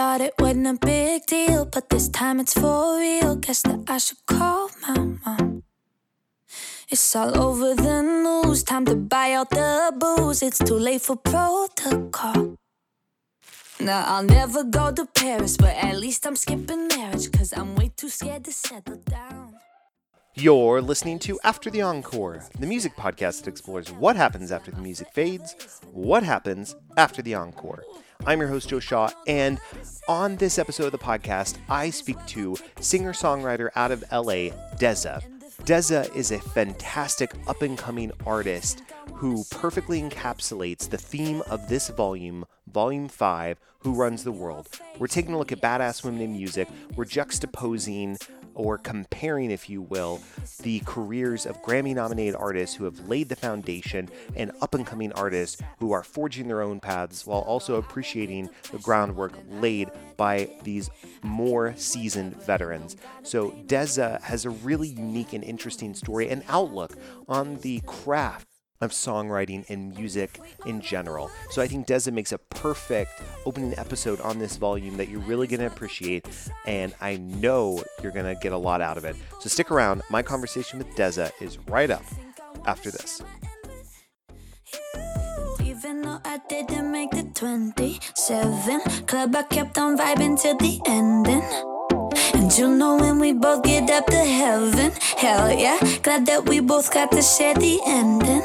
thought it wasn't a big deal, but this time it's for real. Guess that I should call my mom. It's all over the news. Time to buy out the booze. It's too late for protocol. Now I'll never go to Paris, but at least I'm skipping marriage, cause I'm way too scared to settle down. You're listening to After the Encore, the music podcast that explores what happens after the music fades, what happens after the encore. I'm your host, Joe Shaw, and on this episode of the podcast, I speak to singer songwriter out of LA, Deza. Deza is a fantastic up and coming artist who perfectly encapsulates the theme of this volume, Volume 5, Who Runs the World. We're taking a look at badass women in music. We're juxtaposing or comparing, if you will, the careers of Grammy nominated artists who have laid the foundation and up and coming artists who are forging their own paths while also appreciating the groundwork laid by these more seasoned veterans. So, Deza has a really unique and interesting story and outlook on the craft of songwriting and music in general. So I think Deza makes a perfect opening episode on this volume that you're really going to appreciate, and I know you're going to get a lot out of it. So stick around. My conversation with Deza is right up after this. Even though I didn't make the 27 club, I kept on vibing till the ending. And you know when we both get up to heaven, hell yeah, glad that we both got to share the ending.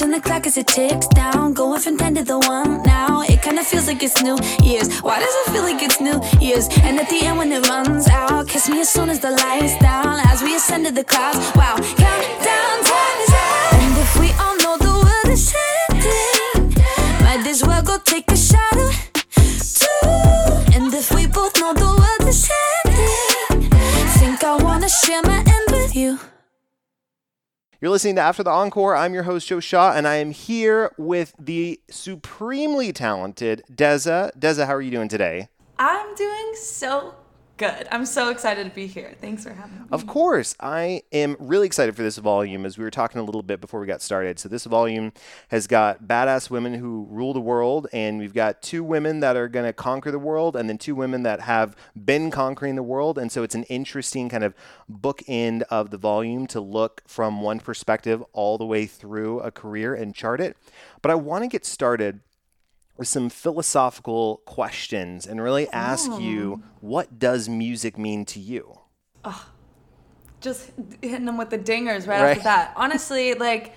Watching the clock as it ticks down, going from 10 to the 1 now. It kinda feels like it's New Year's. Why does it feel like it's New Year's? And at the end, when it runs out, kiss me as soon as the lights down. As we ascend to the clouds, wow, countdown time is up. And if we all You're listening to After the Encore. I'm your host, Joe Shaw, and I am here with the supremely talented Deza. Deza, how are you doing today? I'm doing so good. I'm so excited to be here. Thanks for having me. Of course, I am really excited for this volume as we were talking a little bit before we got started. So, this volume has got badass women who rule the world, and we've got two women that are going to conquer the world, and then two women that have been conquering the world. And so, it's an interesting kind of bookend of the volume to look from one perspective all the way through a career and chart it. But I want to get started some philosophical questions and really ask you hmm. what does music mean to you? Oh, Just hitting them with the dingers right, Right. after that. Honestly, like,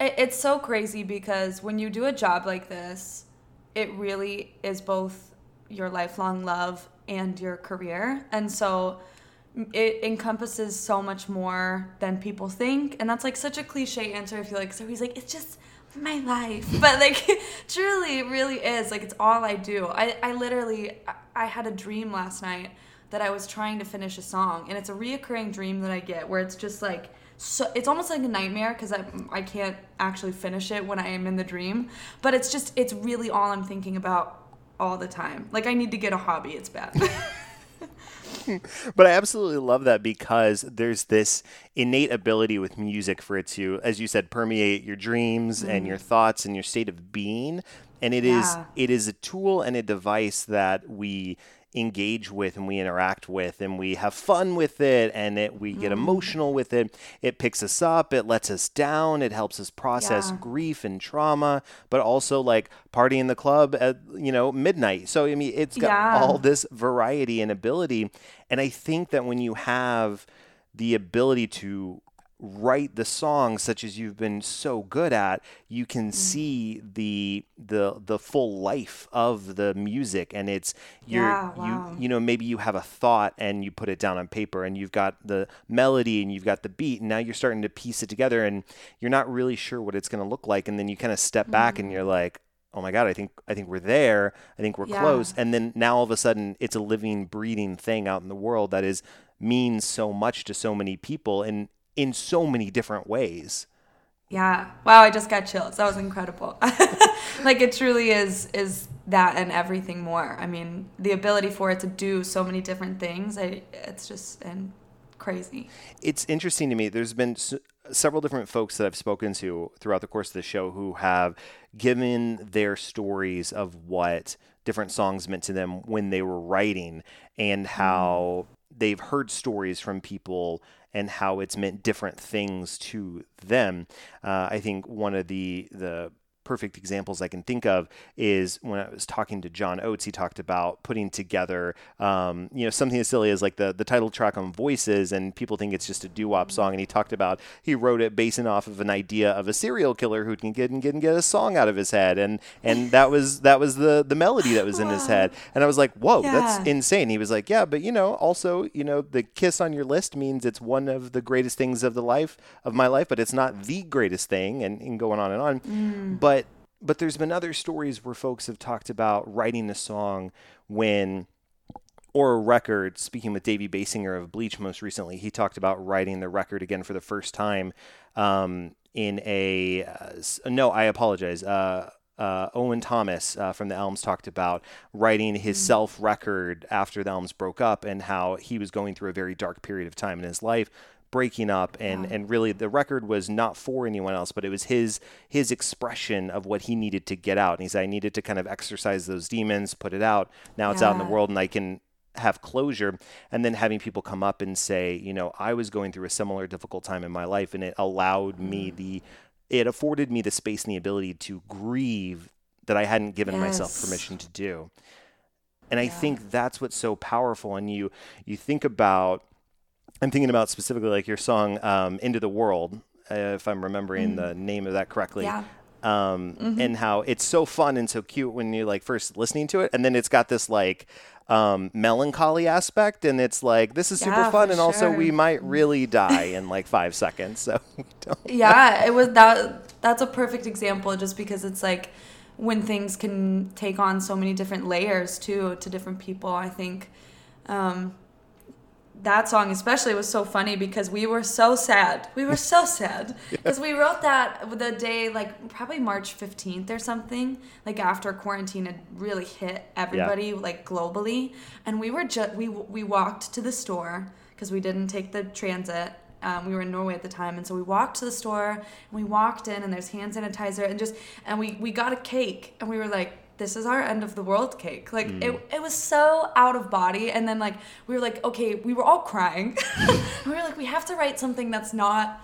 it, it's so crazy because when you do a job like this, it really is both your lifelong love and your career. And so it encompasses so much more than people think. And that's like such a cliche answer, I feel like. So he's like, it's just my life. But like, truly, it really is. Like, it's all I do. I, I literally, I- I had a dream last night that I was trying to finish a song, and it's a reoccurring dream that I get where it's just like so it's almost like a nightmare because I I can't actually finish it when I am in the dream, but it's just it's really all I'm thinking about all the time. Like I need to get a hobby. It's bad. But I absolutely love that because there's this innate ability with music for it to, as you said, permeate your dreams and your mm. thoughts and your state of being. And it is Yeah. it is a tool and a device that we engage with and we interact with and we have fun with it and it we get mm-hmm. emotional with it it picks us up it lets us down it helps us process Yeah. grief and trauma but also like party in the club at you know midnight so i mean it's got Yeah. all this variety and ability. And I think that when you have the ability to write the songs such as you've been so good at, you can Mm. see the the the full life of the music and it's you're Yeah, wow. you you know maybe you have a thought and you put it down on paper and you've got the melody and you've got the beat and now you're starting to piece it together and you're not really sure what it's going to look like and then you kind of step back and you're like oh my god i think i think we're there i think we're Yeah. close and then now all of a sudden it's a living breathing thing out in the world that is means so much to so many people and in so many different ways Yeah. Wow, I just got chills. That was incredible. like it truly is is that and everything more. I mean, the ability for it to do so many different things, I, it's just and crazy. it's interesting to me. There's been several different folks that I've spoken to throughout the course of the show who have given their stories of what different songs meant to them when they were writing and mm. how they've heard stories from people and how it's meant different things to them. Uh, I think one of the the perfect examples I can think of is when I was talking to John Oates, he talked about putting together, um, you know, something as silly as like the, the title track on Voices, and people think it's just a doo wop song. And he talked about he wrote it basing off of an idea of a serial killer who can get and get and get a song out of his head, and and that was that was the the melody that was in his head. And I was like, whoa, Yeah. that's insane. He was like, yeah, but you know, also, you know, the kiss on your list means it's one of the greatest things of the life of my life, but it's not the greatest thing, and, and going on and on. But but there's been other stories where folks have talked about writing a song when or a record. Speaking with Davey Baysinger of Bleach most recently, he talked about writing the record again for the first time um, in a uh, no. I apologize. Uh, uh, Owen Thomas uh, from the Elms talked about writing his self record after the Elms broke up and how he was going through a very dark period of time in his life breaking up and and really the record was not for anyone else but it was his his expression of what he needed to get out. And he said I needed to kind of exercise those demons put it out. Now it's out in the world and I can have closure. And then having people come up and say you know I was going through a similar difficult time in my life and it allowed me mm. the it afforded me the space and the ability to grieve that I hadn't given myself permission to do. And I think that's what's so powerful. And you you think about I'm thinking about specifically like your song um, "Into the World," uh, if I'm remembering the name of that correctly. Yeah. Um, And how it's so fun and so cute when you're like first listening to it, and then it's got this like um, melancholy aspect, and it's like this is super Yeah, fun, and also we might really die in like five seconds. So don't. yeah it was that that's a perfect example just because it's like when things can take on so many different layers too to different people i think um that song especially was so funny because we were so sad. We were so sad. Because we wrote that the day like probably march 15th or something like after quarantine had really hit everybody like globally. And we were just we we walked to the store because we didn't take the transit. Um, we were in Norway at the time, and so we walked to the store and we walked in, and there's hand sanitizer, and just and we we got a cake, and we were like, "This is our end of the world cake." Like mm. it, it was so out of body, and then like we were like, okay, we were all crying. we were like, we have to write something that's not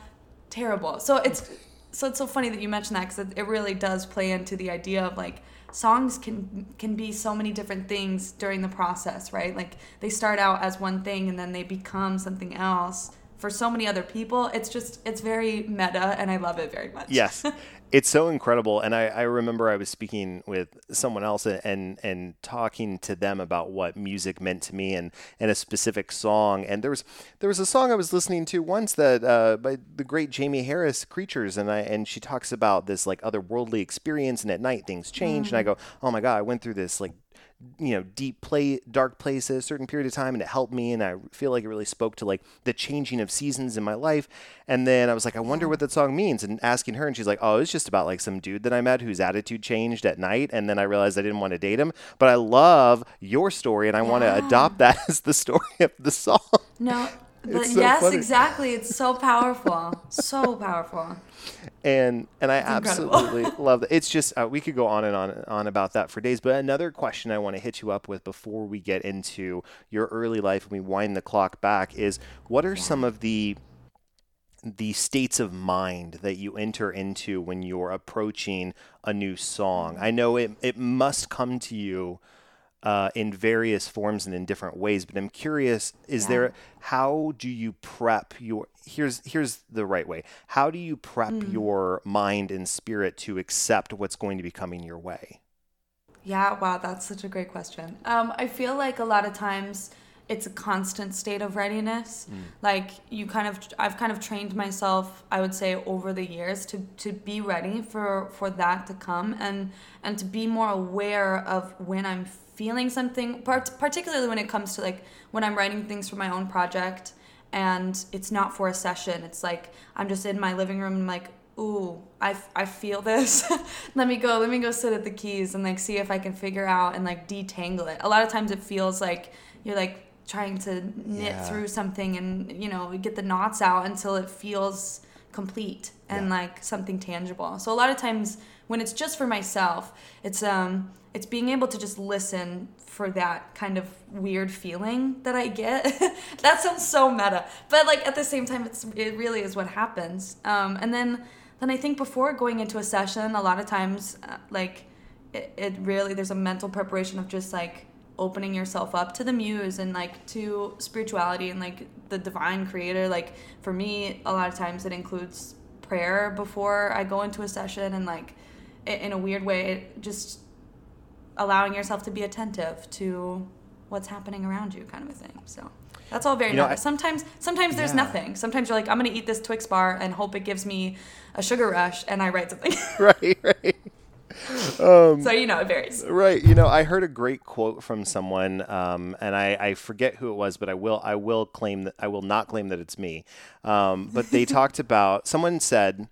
terrible. So it's so it's so funny that you mentioned that because it, it really does play into the idea of like songs can can be so many different things during the process, right? Like they start out as one thing and then they become something else. For so many other people, it's just it's very meta, and I love it very much. Yes. It's so incredible. And I, I remember I was speaking with someone else and, and talking to them about what music meant to me and, and a specific song. And there was there was a song I was listening to once that uh, by the great Jamie Harris, Creatures, and I and she talks about this like otherworldly experience and at night things change. And I go, Oh my God, I went through this like you know deep play dark places a certain period of time and it helped me and i feel like it really spoke to like the changing of seasons in my life. And then i was like i wonder what that song means and asking her and she's like oh it's just about like some dude that i met whose attitude changed at night and then i realized i didn't want to date him but i love your story and i want to adopt that as the story of the song. No, but so yes, funny. exactly. It's so powerful, so powerful. and and I absolutely love that. It's just uh, we could go on and on and on about that for days. But another question I want to hit you up with before we get into your early life and we wind the clock back is what are some of the the states of mind that you enter into when you're approaching a new song? I know it it must come to you uh, in various forms and in different ways. But I'm curious: is Yeah. there how do you prep your? Here's here's the right way. How do you prep your mind and spirit to accept what's going to be coming your way? Yeah, wow, that's such a great question. Um, I feel like a lot of times it's a constant state of readiness. Like you kind of, I've kind of trained myself, I would say, over the years to to be ready for for that to come and and to be more aware of when I'm feeling something, part, particularly when it comes to like when I'm writing things for my own project and it's not for a session. It's like I'm just in my living room and I'm like, ooh, I, f- I feel this. let me go, let me go sit at the keys and like see if I can figure out and like detangle it. A lot of times it feels like you're like trying to knit Yeah. through something and, you know, get the knots out until it feels complete and Yeah. like something tangible. So a lot of times when it's just for myself, it's um it's being able to just listen for that kind of weird feeling that I get. that sounds so meta, but like at the same time, it's it really is what happens. Um, and then then I think before going into a session, a lot of times uh, like it, it really there's a mental preparation of just like opening yourself up to the muse and like to spirituality and like the divine creator like for me a lot of times it includes prayer before i go into a session and like in a weird way just allowing yourself to be attentive to what's happening around you kind of a thing so that's all very You know, nice. I- sometimes sometimes there's Yeah. nothing sometimes you're like i'm gonna eat this twix bar and hope it gives me a sugar rush and i write something right, right. so you know it varies Right. You know, I heard a great quote from someone, um, and I, I forget who it was, but I will I will claim that I will not claim that it's me. Um, but they talked about someone said,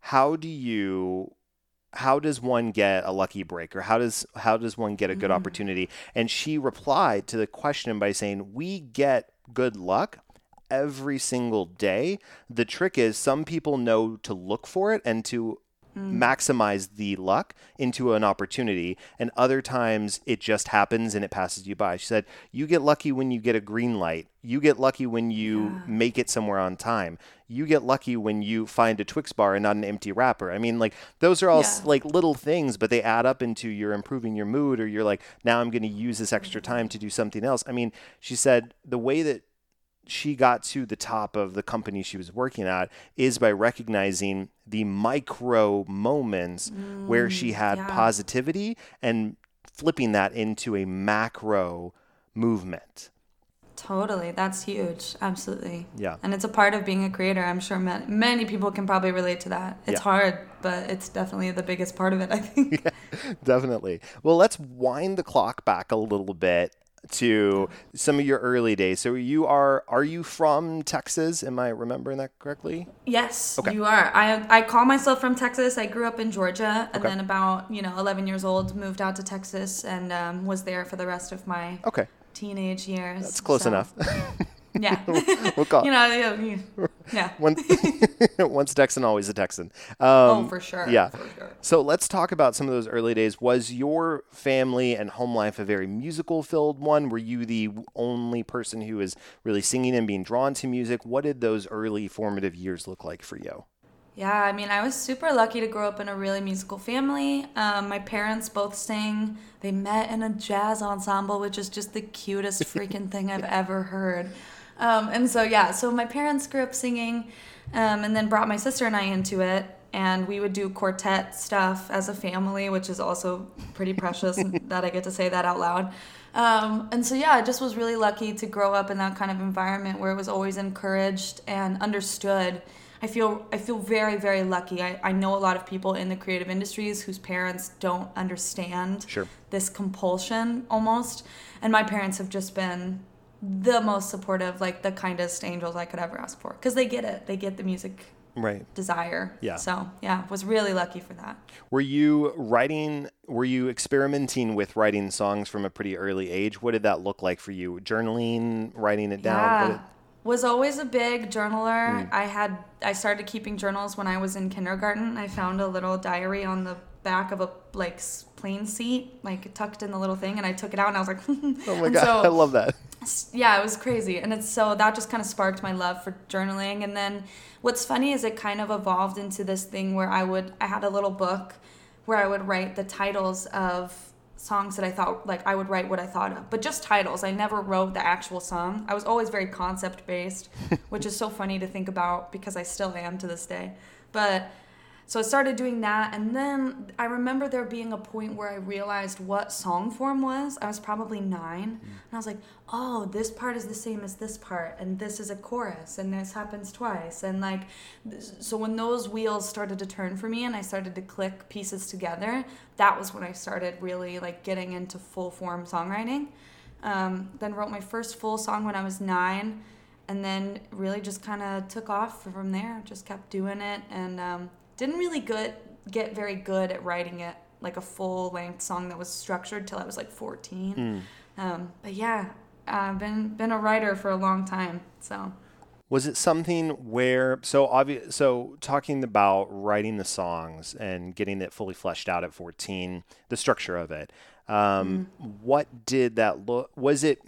"How do you?" How does one get a lucky break, or how does how does one get a good mm-hmm. opportunity? And she replied to the question by saying, "We get good luck every single day. The trick is some people know to look for it and to Mm. maximize the luck into an opportunity and other times it just happens and it passes you by. She said you get lucky when you get a green light. You get lucky when you make it somewhere on time. You get lucky when you find a twix bar and not an empty wrapper. I mean like those are all s like little things but they add up into you're improving your mood or you're like now i'm going to use this extra time to do something else. I mean she said the way that she got to the top of the company she was working at is by recognizing the micro moments mm, where she had yeah. positivity and flipping that into a macro movement. Totally, that's huge. Absolutely. Yeah. And it's a part of being a creator. I'm sure many, many people can probably relate to that. It's Yeah. hard, but it's definitely the biggest part of it, I think. Definitely. Well, let's wind the clock back a little bit to some of your early days. So you are are you from Texas? Am I remembering that correctly? Yes, Okay. you are. I I call myself from Texas. I grew up in Georgia, and then about you know 11 years old, moved out to Texas, and um, was there for the rest of my Okay. teenage years. That's close So, enough. Yeah. we'll call you know, yeah, once, Texan, always a Texan. Um, oh, for sure. yeah. For sure. So let's talk about some of those early days. Was your family and home life a very musical filled one? Were you the only person who was really singing and being drawn to music? What did those early formative years look like for you? Yeah, I mean, I was super lucky to grow up in a really musical family. Um, my parents both sang. They met in a jazz ensemble, which is just the cutest freaking thing I've ever heard. Um, and so, yeah, so my parents grew up singing um, and then brought my sister and I into it. And we would do quartet stuff as a family, which is also pretty precious that I get to say that out loud. Um, and so, yeah, I just was really lucky to grow up in that kind of environment where it was always encouraged and understood. I feel I feel very very lucky. I, I know a lot of people in the creative industries whose parents don't understand Sure. this compulsion almost, and my parents have just been the most supportive, like the kindest angels I could ever ask for, because they get it. They get the music Right. desire. Yeah. So yeah, was really lucky for that. Were you writing, were you experimenting with writing songs from a pretty early age? What did that look like for you? Journaling, writing it down? Yeah. did- Was always a big journaler. Hmm. I had I started keeping journals when I was in kindergarten. I found a little diary on the back of a like plane seat, like tucked in the little thing, and I took it out and I was like, oh my God, so- I love that. yeah, it was crazy. And it's so that just kind of sparked my love for journaling. And then what's funny is it kind of evolved into this thing where I would, I had a little book where I would write the titles of songs that I thought, like, I would write what I thought of, but just titles. I never wrote the actual song. I was always very concept based, which is so funny to think about because I still am to this day. But so I started doing that, and then I remember there being a point where I realized what song form was. I was probably nine, and I was like, "Oh, this part is the same as this part, and this is a chorus, and this happens twice." And like, so when those wheels started to turn for me, and I started to click pieces together, that was when I started really like getting into full form songwriting. Um, then wrote my first full song when I was nine, and then really just kind of took off from there. Just kept doing it, and um, didn't really good get very good at writing it like a full length song that was structured till I was like 14. Um, but yeah, I've been been a writer for a long time, so Was it something where so obvious? So talking about writing the songs and getting it fully fleshed out at 14, the structure of it. Um, What did that look? Was it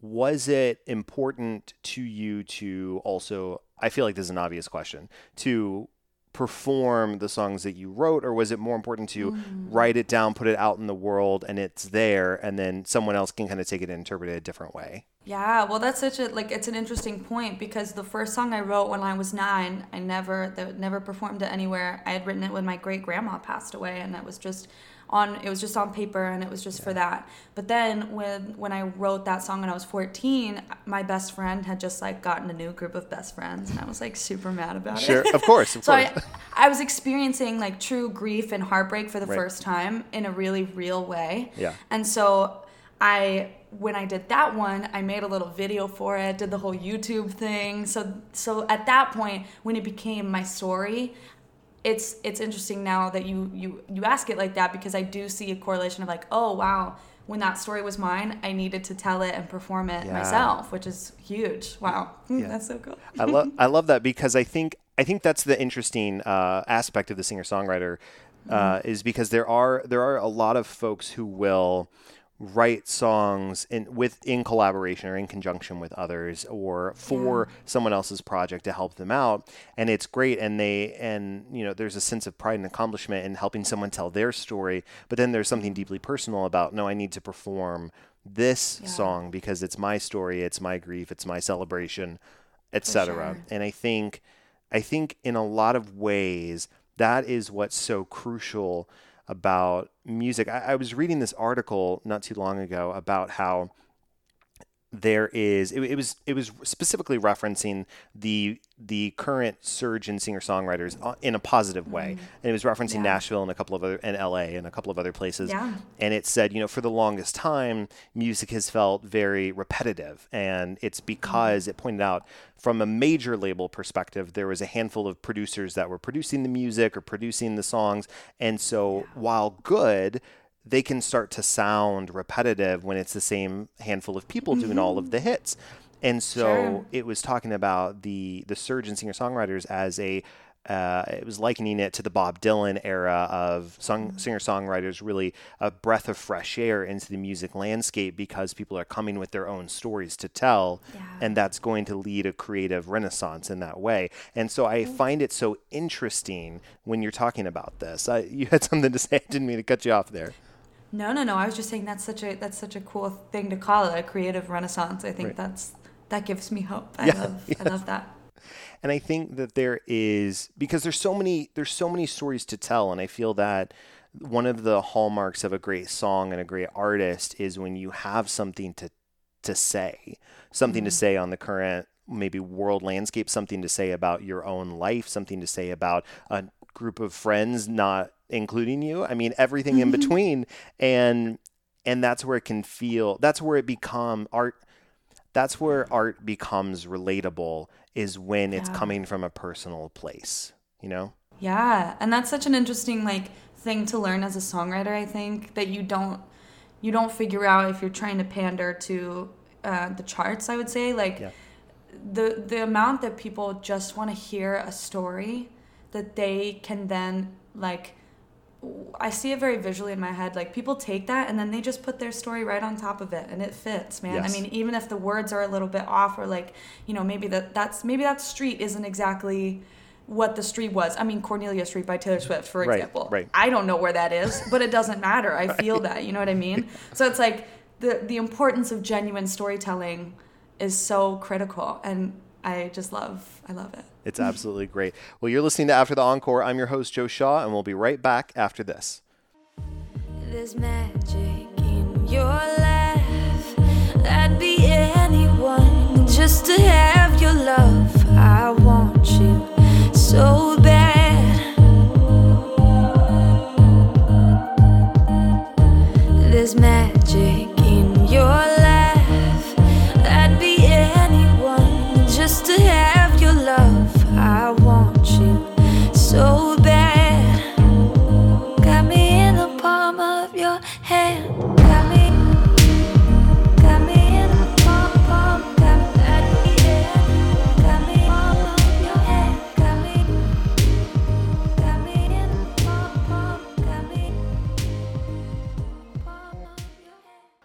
was it important to you to also? I feel like this is an obvious question to perform the songs that you wrote, or was it more important to mm. write it down, put it out in the world, and it's there, and then someone else can kind of take it and interpret it a different way? Yeah, well, that's such a like it's an interesting point because the first song I wrote when I was nine, I never that never performed it anywhere. I had written it when my great grandma passed away, and it was just on it was just on paper and it was just for that. But then when when I wrote that song when I was 14, my best friend had just like gotten a new group of best friends, and I was like super mad about it. Sure, of course, of So course. I, I was experiencing like true grief and heartbreak for the Right. first time in a really real way. Yeah. And so I when I did that one, I made a little video for it, did the whole YouTube thing. So so at that point when it became my story, it's it's interesting now that you you you ask it like that because I do see a correlation of like, oh wow, when that story was mine, I needed to tell it and perform it Yeah. myself, which is huge. Wow. Yeah. That's so cool. I love I love that because I think I think that's the interesting uh, aspect of the singer songwriter uh, is because there are there are a lot of folks who will write songs in with in collaboration or in conjunction with others or for someone else's project to help them out and it's great and they and you know there's a sense of pride and accomplishment in helping someone tell their story but then there's something deeply personal about no I need to perform this Yeah. song because it's my story it's my grief it's my celebration etc. sure. And I think I think in a lot of ways that is what's so crucial about music. I, I was reading this article not too long ago about how there is it, it was it was specifically referencing the the current surge in singer songwriters uh, in a positive way and it was referencing Yeah. Nashville and a couple of other and LA and a couple of other places Yeah. and it said, you know, for the longest time, music has felt very repetitive. And it's because it pointed out from a major label perspective, there was a handful of producers that were producing the music or producing the songs. And so while good, they can start to sound repetitive when it's the same handful of people doing all of mm-hmm. the hits. And so Sure. it was talking about the the surge in singer songwriters as a uh, it was likening it to the Bob Dylan era of song, mm-hmm. singer songwriters, really a breath of fresh air into the music landscape because people are coming with their own stories to tell, Yeah. and that's going to lead a creative renaissance in that way. And so I mm-hmm. find it so interesting when you're talking about this. I, you had something to say. I didn't mean to cut you off there. No, no, no. I was just saying that's such a that's such a cool thing to call it a creative renaissance. I think Right. that's that gives me hope. I Yeah, love I love that. and I think that there is because there's so many there's so many stories to tell, and I feel that one of the hallmarks of a great song and a great artist is when you have something to to say, something to mm-hmm. say on the current maybe world landscape, something to say about your own life, something to say about a group of friends not including you. I mean everything in between and and that's where it can feel that's where it become art that's where art becomes relatable is when it's coming from a personal place you know Yeah, and that's such an interesting like thing to learn as a songwriter. I think that you don't you don't figure out if you're trying to pander to uh, the charts. I would say like Yeah. the the amount that people just want to hear a story that they can then like I see it very visually in my head. Like people take that and then they just put their story right on top of it, and it fits, man. Yes. I mean, even if the words are a little bit off, or like you know, maybe that that's maybe that street isn't exactly what the street was. I mean, Cornelia Street by Taylor Swift, for Right, example. right. I don't know where that is, but it doesn't matter. I feel that. You know what I mean? So it's like the the importance of genuine storytelling is so critical, and I just love I love it. It's absolutely great well you're listening to after the encore i'm your host joe shaw and we'll be right back after this There's magic in your laugh. I'd be anyone just to have your love. I want you so bad. There's magic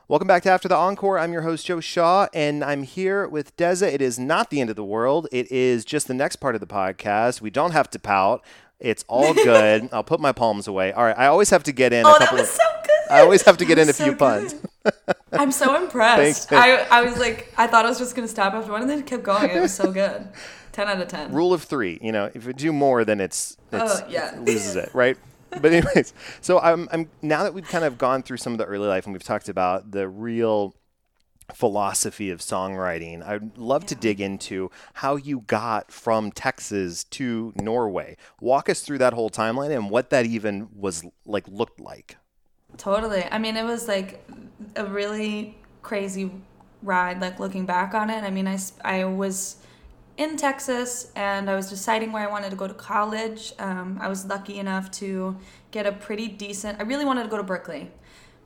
Welcome back to After the Encore. I'm your host, Joe Shaw, and I'm here with Deza. It is not the end of the world. It is just the next part of the podcast. We don't have to pout. It's all good. I'll put my palms away. All right. I always have to get in Oh, a that was of. so good. I always have to get in a was few so puns. I'm so impressed. I, I was like, I thought I was just gonna stop after one, and then it kept going. It was so good. Ten out of ten. Rule of three. You know, if you do more, then it's, oh, it's Oh, yeah. it loses it, right? But anyways, so I'm, I'm now that we've kind of gone through some of the early life and we've talked about the real philosophy of songwriting. I'd love to dig into how you got from Texas to Norway. Walk us through that whole timeline and what that even was like looked like. Totally. I mean, it was like a really crazy ride. Like looking back on it, I mean, I I was in Texas and I was deciding where I wanted to go to college. Um, I was lucky enough to get a pretty decent. I really wanted to go to Berklee,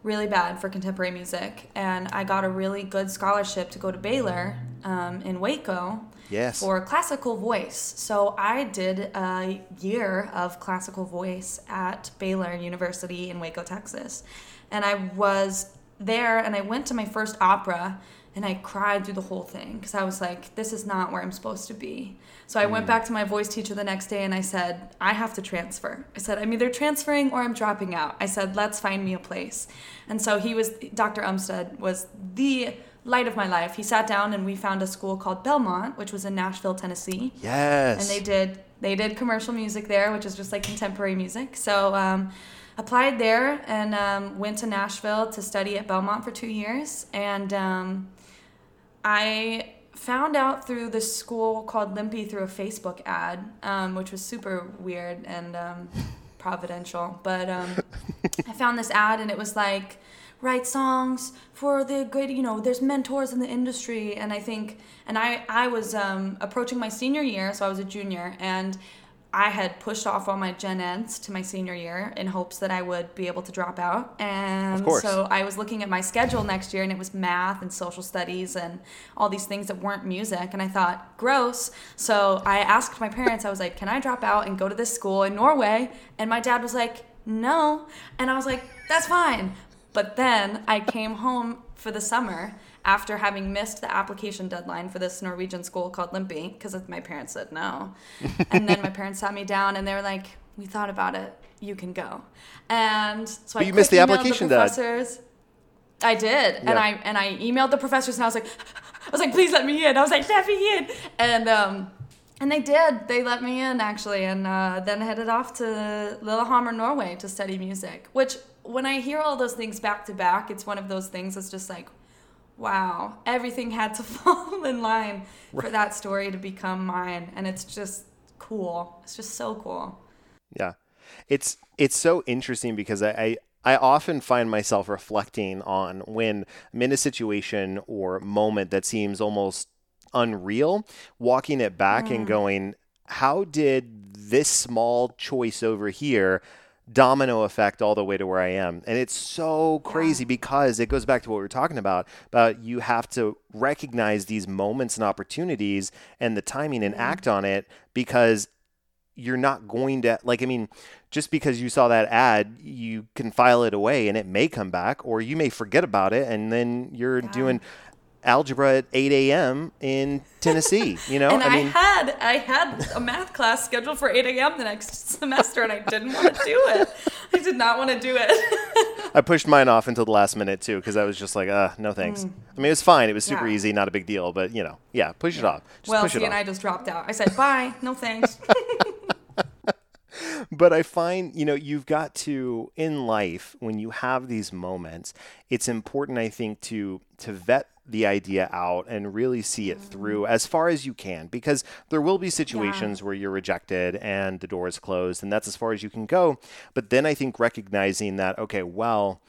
really bad for contemporary music, and I got a really good scholarship to go to Baylor um, in Waco. Yes. For classical voice. So I did a year of classical voice at Baylor University in Waco, Texas. And I was there and I went to my first opera and I cried through the whole thing because I was like, this is not where I'm supposed to be. So I went back to my voice teacher the next day and I said, I have to transfer. I said, I'm either transferring or I'm dropping out. I said, let's find me a place. And so he was, Dr. Umstead was the light of my life. He sat down and we found a school called Belmont, which was in Nashville, Tennessee. Yes. And they did they did commercial music there, which is just like contemporary music. So um, applied there and um, went to Nashville to study at Belmont for two years. And um, I found out through this school called LIMPI through a Facebook ad, um, which was super weird and um, providential. But um, I found this ad and it was like, write songs for the great, you know, there's mentors in the industry. And I think, and I, I was um, approaching my senior year, so I was a junior, and I had pushed off all my gen eds to my senior year in hopes that I would be able to drop out. And so I was looking at my schedule next year and it was math and social studies and all these things that weren't music. And I thought, gross. So I asked my parents, I was like, can I drop out and go to this school in Norway? And my dad was like, no. And I was like, that's fine. But then I came home for the summer after having missed the application deadline for this Norwegian school called LIMPI because my parents said no. and then my parents sat me down and they were like, we thought about it. You can go. And so But I you missed the application deadline. professors. I did, and I and I emailed the professors, and I was like, I was like, please let me in. I was like, let me in, and um, and they did. They let me in actually, and uh, then headed off to Lillehammer, Norway, to study music. Which, when I hear all those things back to back, it's one of those things that's just like, wow, everything had to fall in line for that story to become mine, and it's just cool. It's just so cool. Yeah. It's it's so interesting because I, I I often find myself reflecting on when I'm in a situation or moment that seems almost unreal, walking it back and mm. going, how did this small choice over here domino effect all the way to where I am? And it's so crazy because it goes back to what we were talking about, about you have to recognize these moments and opportunities and the timing and act mm-hmm. on it because you're not going to like i mean just because you saw that ad you can file it away and it may come back or you may forget about it and then you're doing algebra at 8 a.m in tennessee you know And I, mean had I had a math class scheduled for 8 a.m. the next semester, and I didn't want to do it. I did not want to do it. i pushed mine off until the last minute too because i was just like uh no thanks i mean it was fine it was super Mm. Yeah. easy not a big deal but you know yeah push it off just well, push and I just dropped out. I said bye, no thanks. but I find, you know, you've got to in life when you have these moments, it's important I think to to vet the idea out and really see it through as far as you can because there will be situations where you're rejected and the door is closed and that's as far as you can go. But then I think recognizing that okay, well,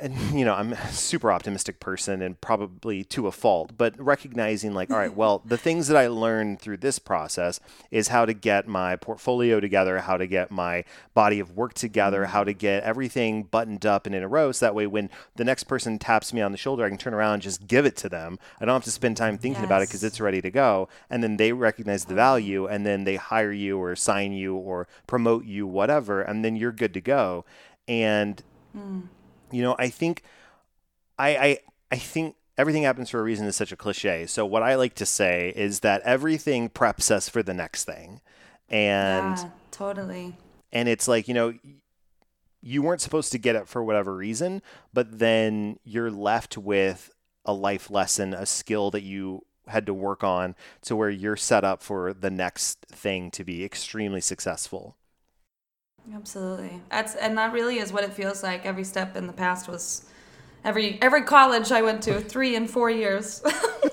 and you know, I'm a super optimistic person and probably to a fault, but recognizing like, all right, well, the things that I learned through this process is how to get my portfolio together, how to get my body of work together, mm-hmm. how to get everything buttoned up and in a row. So that way, when the next person taps me on the shoulder, I can turn around and just give it to them. I don't have to spend time thinking about it because it's ready to go. And then they recognize the mm-hmm. value and then they hire you or sign you or promote you, whatever. And then you're good to go. And mm. You know, I think I, I I think everything happens for a reason is such a cliche. So what I like to say is that everything preps us for the next thing. And yeah, totally. And it's like, you know, you weren't supposed to get it for whatever reason, but then you're left with a life lesson, a skill that you had to work on to where you're set up for the next thing to be extremely successful. Absolutely. That's and that really is what it feels like. Every step in the past was every every college I went to, three and four years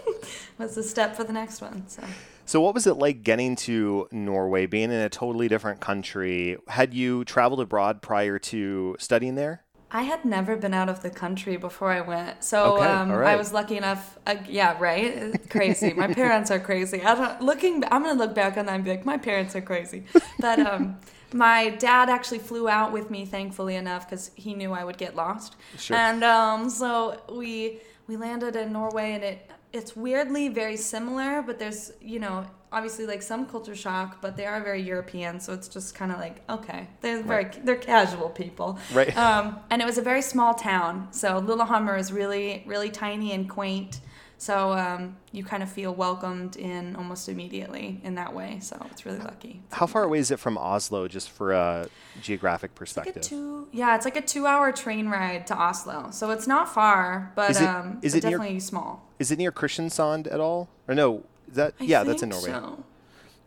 was a step for the next one. So so, what was it like getting to Norway, being in a totally different country? Had you traveled abroad prior to studying there? I had never been out of the country before I went, so okay, um, right. I was lucky enough. Uh, yeah, right. crazy. my parents are crazy. I don't, looking, I'm gonna look back on that and be like, my parents are crazy. But um, my dad actually flew out with me, thankfully enough, because he knew I would get lost. Sure. And um, so we we landed in Norway, and it it's weirdly very similar, but there's you know obviously like some culture shock, but they are very European, so it's just kind of like okay, they're very right. they're casual people, right? Um, and it was a very small town, so Lillehammer is really really tiny and quaint. So um, you kind of feel welcomed in almost immediately in that way. So it's really lucky. How far away is it from Oslo, just for a geographic perspective? It's like two, yeah, it's like a two-hour train ride to Oslo. So it's not far, but is it, um, is it definitely near, small. Is it near Kristiansand at all? Or no? That I yeah, that's in Norway. So.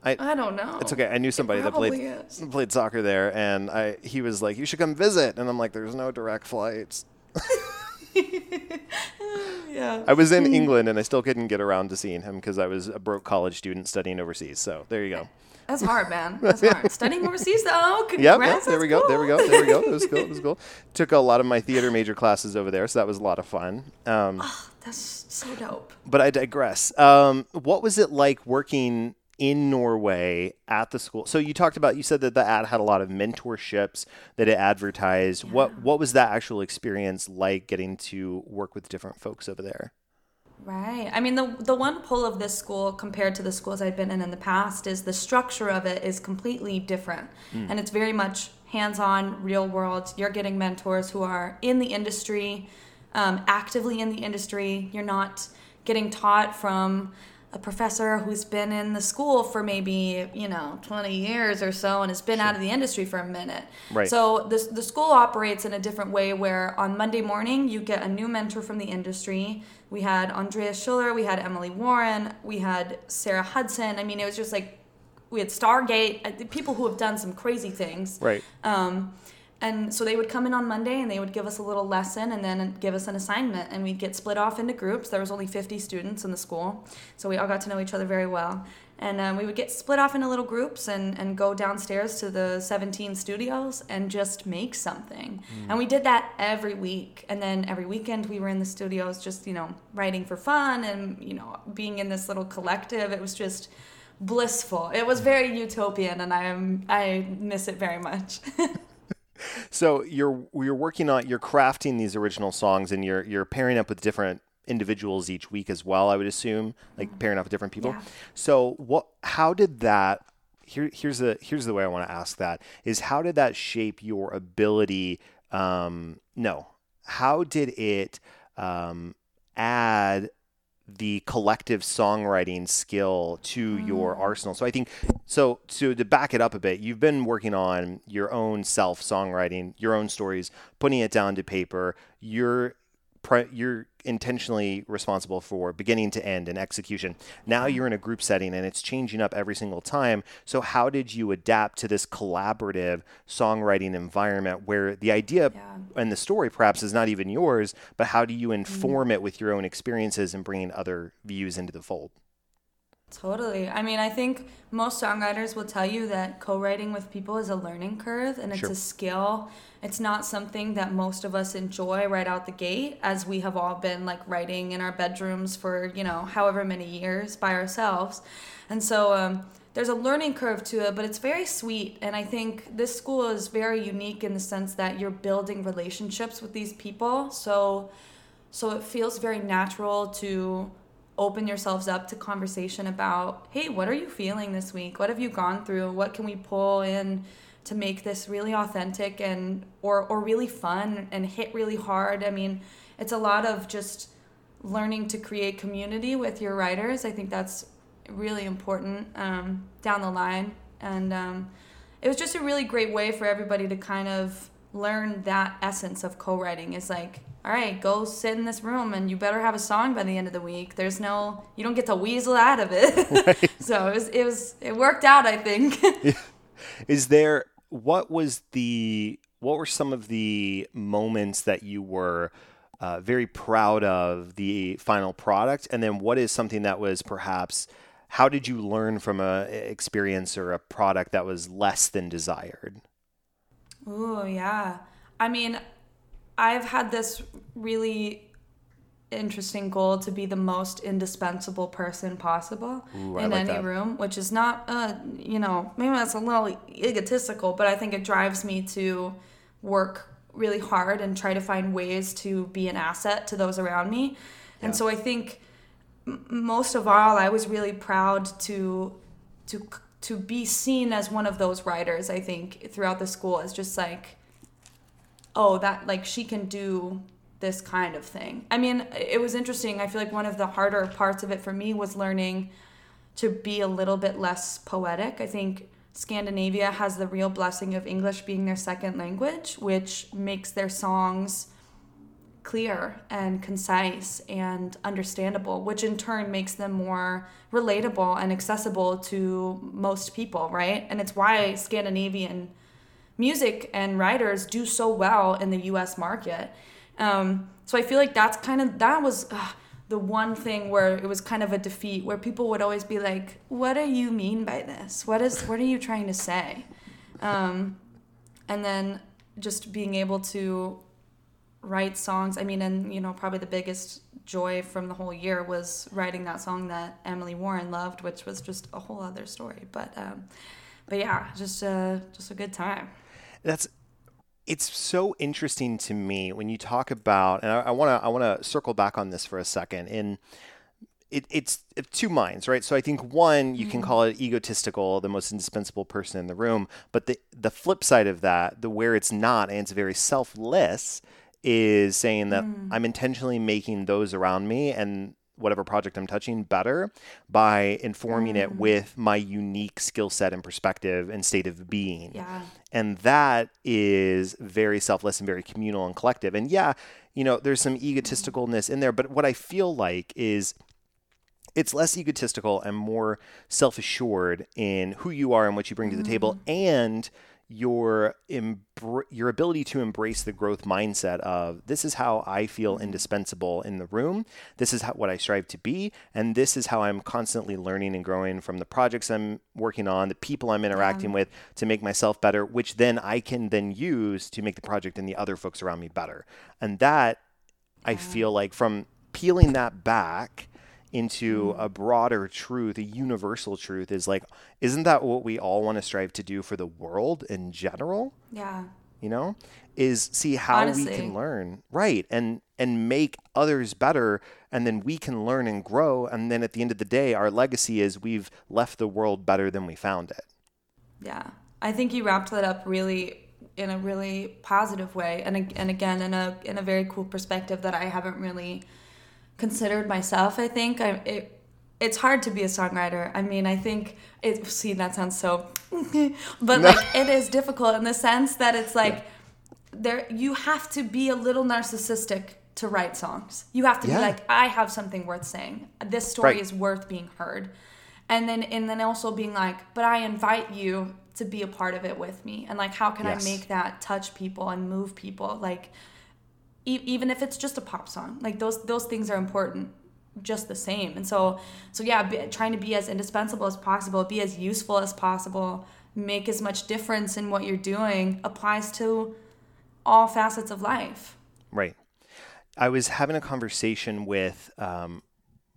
I, I don't know. It's okay. I knew somebody that played is. played soccer there, and I he was like, "You should come visit," and I'm like, "There's no direct flights." yeah. I was in England and I still couldn't get around to seeing him because I was a broke college student studying overseas. So there you go. That's hard, man. That's hard. Studying overseas, though. Congrats. Yep, yep there we go. There we go. There we go. It was cool. It was cool. Took a lot of my theater major classes over there, so that was a lot of fun. Um, oh, that's so dope. But I digress. Um, what was it like working in Norway at the school. So you talked about you said that the ad had a lot of mentorships that it advertised. Yeah. What what was that actual experience like getting to work with different folks over there? Right. I mean the the one pull of this school compared to the schools I've been in in the past is the structure of it is completely different. Mm. And it's very much hands-on, real world. You're getting mentors who are in the industry, um, actively in the industry. You're not getting taught from a professor who's been in the school for maybe you know 20 years or so and has been sure. out of the industry for a minute. Right. so the, the school operates in a different way where on monday morning you get a new mentor from the industry. We had andreas schuller we had emily warren we had sarah hudson. I mean it was just like we had stargate uh, people who have done some crazy things. Right. Um, and so they would come in on Monday and they would give us a little lesson and then give us an assignment. And we'd get split off into groups. There was only 50 students in the school. So we all got to know each other very well. And um, we would get split off into little groups and, and go downstairs to the 17 studios and just make something. Mm. And we did that every week. And then every weekend we were in the studios just, you know, writing for fun and, you know, being in this little collective. It was just blissful. It was very utopian and I, I miss it very much. so you're you're working on you're crafting these original songs and you're you're pairing up with different individuals each week as well i would assume like mm-hmm. pairing up with different people yeah. so what how did that here here's the here's the way i want to ask that is how did that shape your ability um no how did it um add the collective songwriting skill to mm. your arsenal. So I think so to to back it up a bit, you've been working on your own self songwriting, your own stories, putting it down to paper. You're you're intentionally responsible for beginning to end and execution. Now you're in a group setting and it's changing up every single time. So how did you adapt to this collaborative songwriting environment where the idea yeah. and the story perhaps is not even yours, but how do you mm-hmm. inform mm. it with your own experiences and bringing other views into the fold? Totally. I mean, I think most songwriters will tell you that co writing with people is a learning curve and it's sure. a skill. It's not something that most of us enjoy right out the gate, as we have all been like writing in our bedrooms for, you know, however many years by ourselves. And so, um, there's a learning curve to it, but it's very sweet. And I think this school is very unique in the sense that you're building relationships with these people. So, so it feels very natural to open yourselves up to conversation about hey what are you feeling this week what have you gone through what can we pull in to make this really authentic and or or really fun and hit really hard i mean it's a lot of just learning to create community with your writers. I think that's really important um, down the line. And um, it was just a really great way for everybody to kind of learn that essence of co-writing. It's like, all right, go sit in this room and you better have a song by the end of the week. There's no, you don't get to weasel out of it. Right. so it was, it was, it worked out, I think. Is there, what was the, what were some of the moments that you were uh, very proud of the final product? And then what is something that was perhaps, how did you learn from a experience or a product that was less than desired? Oh yeah. I mean, I've had this really interesting goal to be the most indispensable person possible Ooh, in like any that. room, which is not, uh, you know, maybe that's a little egotistical, but I think it drives me to work really hard and try to find ways to be an asset to those around me. And yeah. so I think most of all, I was really proud to to to be seen as one of those writers. I think throughout the school is just like, oh, that like she can do this kind of thing. I mean, it was interesting. I feel like one of the harder parts of it for me was learning to be a little bit less poetic. I think Scandinavia has the real blessing of English being their second language, which makes their songs clear and concise and understandable, which in turn makes them more relatable and accessible to most people, right? And it's why Scandinavian music and writers do so well in the US market. Um, so I feel like that's kind of, that was uh, the one thing where it was kind of a defeat, where people would always be like, what do you mean by this? What is, what are you trying to say? Um, and then just being able to write songs. I mean, and you know, probably the biggest joy from the whole year was writing that song that Emily Warren loved, which was just a whole other story. But, um, but yeah, just a just a good time. That's it's so interesting to me when you talk about, and I want to I want to circle back on this for a second. In it, it's two minds, right? So I think one, you can mm-hmm. call it egotistical, the most indispensable person in the room, but the the flip side of that, the where it's not, and it's very selfless, is saying that mm. I'm intentionally making those around me and whatever project I'm touching better by informing mm. it with my unique skill set and perspective and state of being. Yeah. And that is very selfless and very communal and collective. And yeah, you know, there's some egotisticalness in there, but what I feel like is it's less egotistical and more self-assured in who you are and what you bring to the table mm. and your embr- your ability to embrace the growth mindset of this is how I feel mm-hmm. indispensable in the room. This is how, what I strive to be, and this is how I'm constantly learning and growing from the projects I'm working on, the people I'm interacting yeah. with to make myself better, which then I can then use to make the project and the other folks around me better. And that yeah. I feel like from peeling that back into mm. a broader truth, a universal truth is like, isn't that what we all want to strive to do for the world in general? Yeah. You know, is see how Honestly. we can learn, right, and and make others better, and then we can learn and grow, and then at the end of the day, our legacy is we've left the world better than we found it. Yeah, I think you wrapped that up really in a really positive way, and and again in a in a very cool perspective that I haven't really considered myself. I think I it, it's hard to be a songwriter. I mean, I think it. See, that sounds so, but no. like it is difficult in the sense that it's like yeah. there you have to be a little narcissistic to write songs. You have to yeah. be like, I have something worth saying. This story right. is worth being heard, and then and then also being like, but I invite you to be a part of it with me, and like, how can yes. I make that touch people and move people, like e- even if it's just a pop song like those those things are important just the same. And so so yeah be, trying to be as indispensable as possible be as useful as possible make as much difference in what you're doing applies to all facets of life. Right. I was having a conversation with um,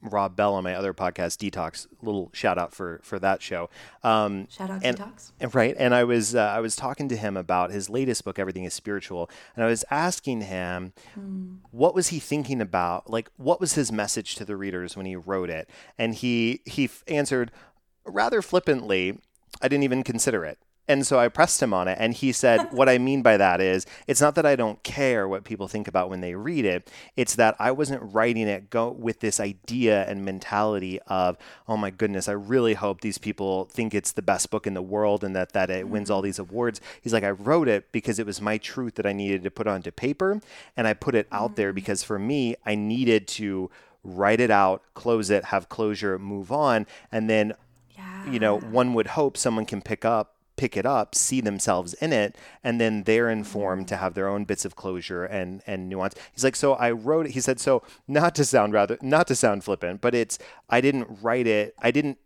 Rob Bell on my other podcast, Detox. Little shout out for for that show. Um, shout out and, Detox. And, right, and I was uh, I was talking to him about his latest book, Everything Is Spiritual, and I was asking him mm. what was he thinking about, like what was his message to the readers when he wrote it, and he he f- answered rather flippantly, "I didn't even consider it." And so I pressed him on it, and he said, What I mean by that is, it's not that I don't care what people think about when they read it, it's that I wasn't writing it go with this idea and mentality of, Oh my goodness, I really hope these people think it's the best book in the world and that, that it wins all mm-hmm. these awards. He's like, I wrote it because it was my truth that I needed to put onto paper, and I put it out there mm-hmm. because for me, I needed to write it out, close it, have closure, move on, and then you know, one would hope someone can pick up pick it up, see themselves in it, and then they're informed mm-hmm. to have their own bits of closure and and nuance. He's like, so I wrote it. He said, so not to sound rather not to sound flippant, but it's I didn't write it. I didn't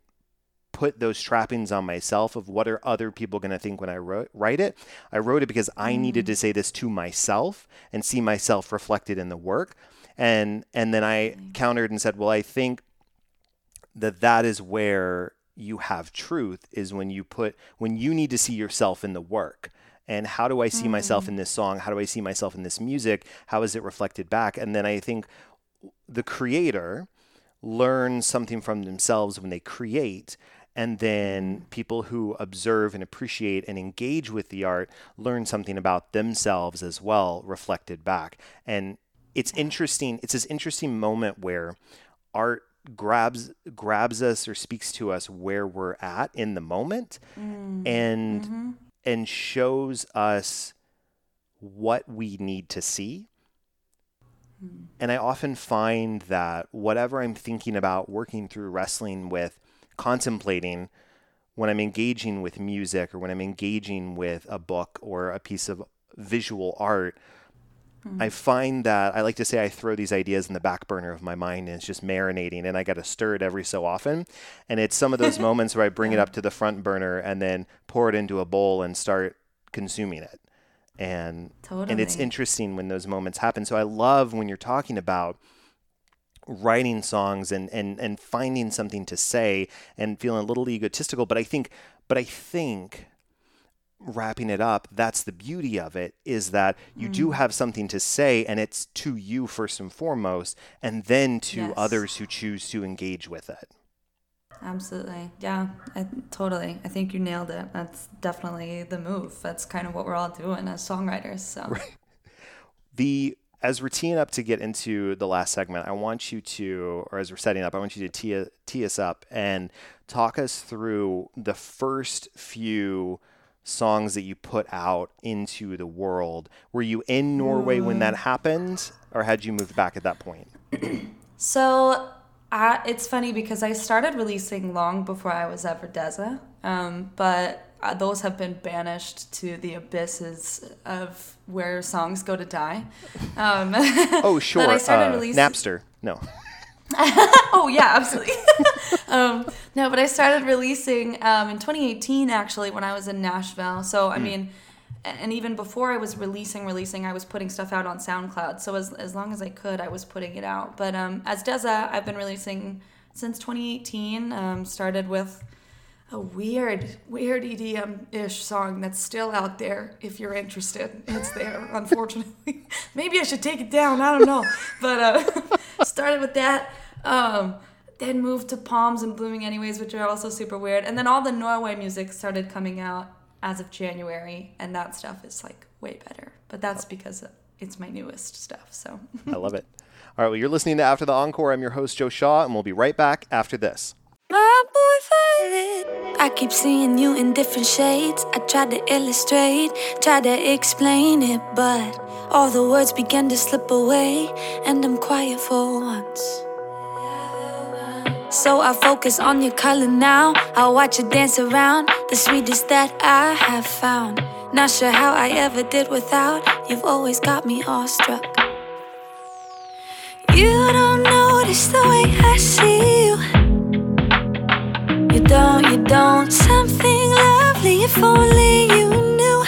put those trappings on myself of what are other people going to think when I wrote, write it. I wrote it because I needed mm-hmm. to say this to myself and see myself reflected in the work. And and then I countered and said, well, I think that that is where you have truth is when you put when you need to see yourself in the work. And how do i see mm. myself in this song? How do i see myself in this music? How is it reflected back? And then i think the creator learns something from themselves when they create and then people who observe and appreciate and engage with the art learn something about themselves as well reflected back. And it's interesting it's this interesting moment where art grabs grabs us or speaks to us where we're at in the moment mm. and mm-hmm. and shows us what we need to see mm. and i often find that whatever i'm thinking about working through wrestling with contemplating when i'm engaging with music or when i'm engaging with a book or a piece of visual art Mm-hmm. I find that I like to say I throw these ideas in the back burner of my mind and it's just marinating and I got to stir it every so often. And it's some of those moments where I bring it up to the front burner and then pour it into a bowl and start consuming it. And totally. and it's interesting when those moments happen. So I love when you're talking about writing songs and, and, and finding something to say and feeling a little egotistical. But I think but I think wrapping it up, that's the beauty of it is that you mm. do have something to say and it's to you first and foremost, and then to yes. others who choose to engage with it. Absolutely. Yeah, I, totally. I think you nailed it. That's definitely the move. That's kind of what we're all doing as songwriters. So, right. The as we're teeing up to get into the last segment, I want you to, or as we're setting up, I want you to tee, tee us up and talk us through the first few songs that you put out into the world. Were you in Norway mm. when that mm. happened, or had you moved back at that point? so uh, it's funny because I started releasing long before I was ever Deza, um, but uh, those have been banished to the abysses of where songs go to die. Um, oh, sure. I started uh, releasing... Napster. No. oh yeah, absolutely. um, no, but I started releasing um, in 2018 actually when I was in Nashville. So I mm. mean, and even before I was releasing, releasing, I was putting stuff out on SoundCloud. So as as long as I could, I was putting it out. But um, as Deza, I've been releasing since 2018. Um, started with a weird, weird EDM-ish song that's still out there. If you're interested, it's there. Unfortunately, maybe I should take it down. I don't know, but uh, started with that. Um, then moved to Palms and Blooming Anyways, which are also super weird. And then all the Norway music started coming out as of January, and that stuff is like way better. But that's because it's my newest stuff. So I love it. All right, well, you're listening to After the Encore. I'm your host, Joe Shaw, and we'll be right back after this. My boy Violet. I keep seeing you in different shades. I tried to illustrate, tried to explain it, but all the words began to slip away, and I'm quiet for once. So I focus on your color now. I watch you dance around, the sweetest that I have found. Not sure how I ever did without. You've always got me awestruck. You don't notice the way I see you. You don't, you don't. Something lovely if only you knew.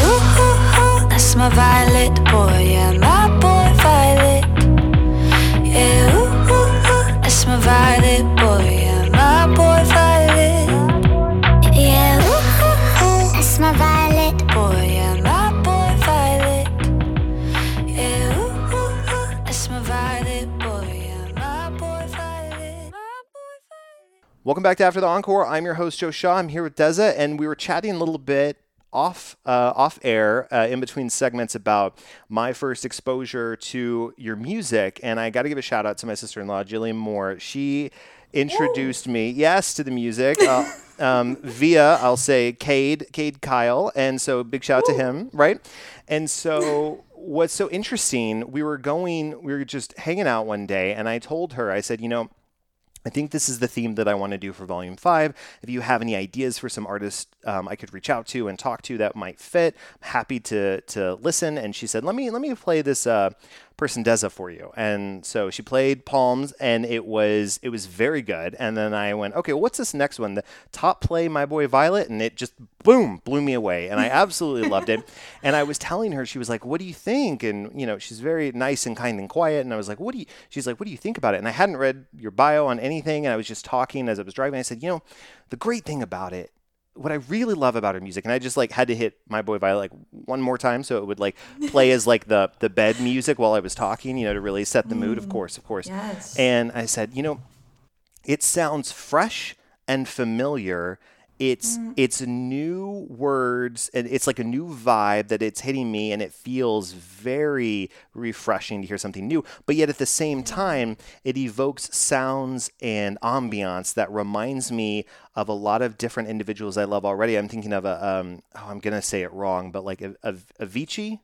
Ooh, ooh, ooh, that's my violet boy, Welcome back to After the Encore. I'm your host Joe Shaw. I'm here with Deza, and we were chatting a little bit off uh, off air uh, in between segments about my first exposure to your music, and I got to give a shout out to my sister in law, Jillian Moore. She introduced Ooh. me, yes, to the music. Uh, um, via, I'll say, Cade, Cade Kyle. And so big shout out to him, right? And so what's so interesting, we were going, we were just hanging out one day, and I told her, I said, you know, I think this is the theme that I want to do for Volume 5. If you have any ideas for some artists um, I could reach out to and talk to that might fit, I'm happy to, to listen. And she said, let me, let me play this uh, person does Deza for you. And so she played Palms and it was it was very good. And then I went, okay, well, what's this next one? The top play My Boy Violet and it just boom, blew me away. And I absolutely loved it. And I was telling her, she was like, What do you think? And you know, she's very nice and kind and quiet. And I was like, What do you she's like, What do you think about it? And I hadn't read your bio on anything and I was just talking as I was driving. I said, you know, the great thing about it what I really love about her music, and I just like had to hit my boy Violet like one more time, so it would like play as like the the bed music while I was talking, you know, to really set the mm. mood. Of mm. course, of course. Yes. And I said, you know, it sounds fresh and familiar, it's mm. it's new words and it's like a new vibe that it's hitting me and it feels very refreshing to hear something new but yet at the same time it evokes sounds and ambiance that reminds me of a lot of different individuals i love already i'm thinking of a um, oh i'm gonna say it wrong but like a, a, avicii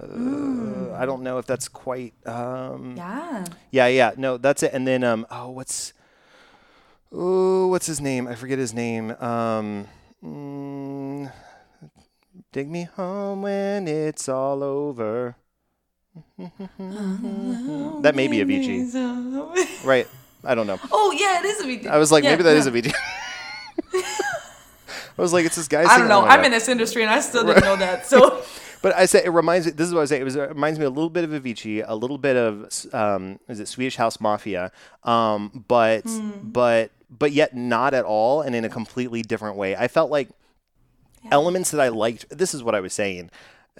uh, mm. I don't know if that's quite. Um, yeah. Yeah, yeah. No, that's it. And then, um, oh, what's oh, what's his name? I forget his name. Um, mm, dig me home when it's all over. that may be Avicii. right. I don't know. Oh, yeah, it is Avicii. I was like, yeah, maybe that yeah. is Avicii. I was like, it's this guy. I don't know. I'm in this industry and I still didn't know that. So. but I say it reminds me. This is what I was saying. It, was, it reminds me a little bit of Avicii, a little bit of um, is it Swedish House Mafia, um, but mm. but but yet not at all and in a completely different way. I felt like yeah. elements that I liked, this is what I was saying.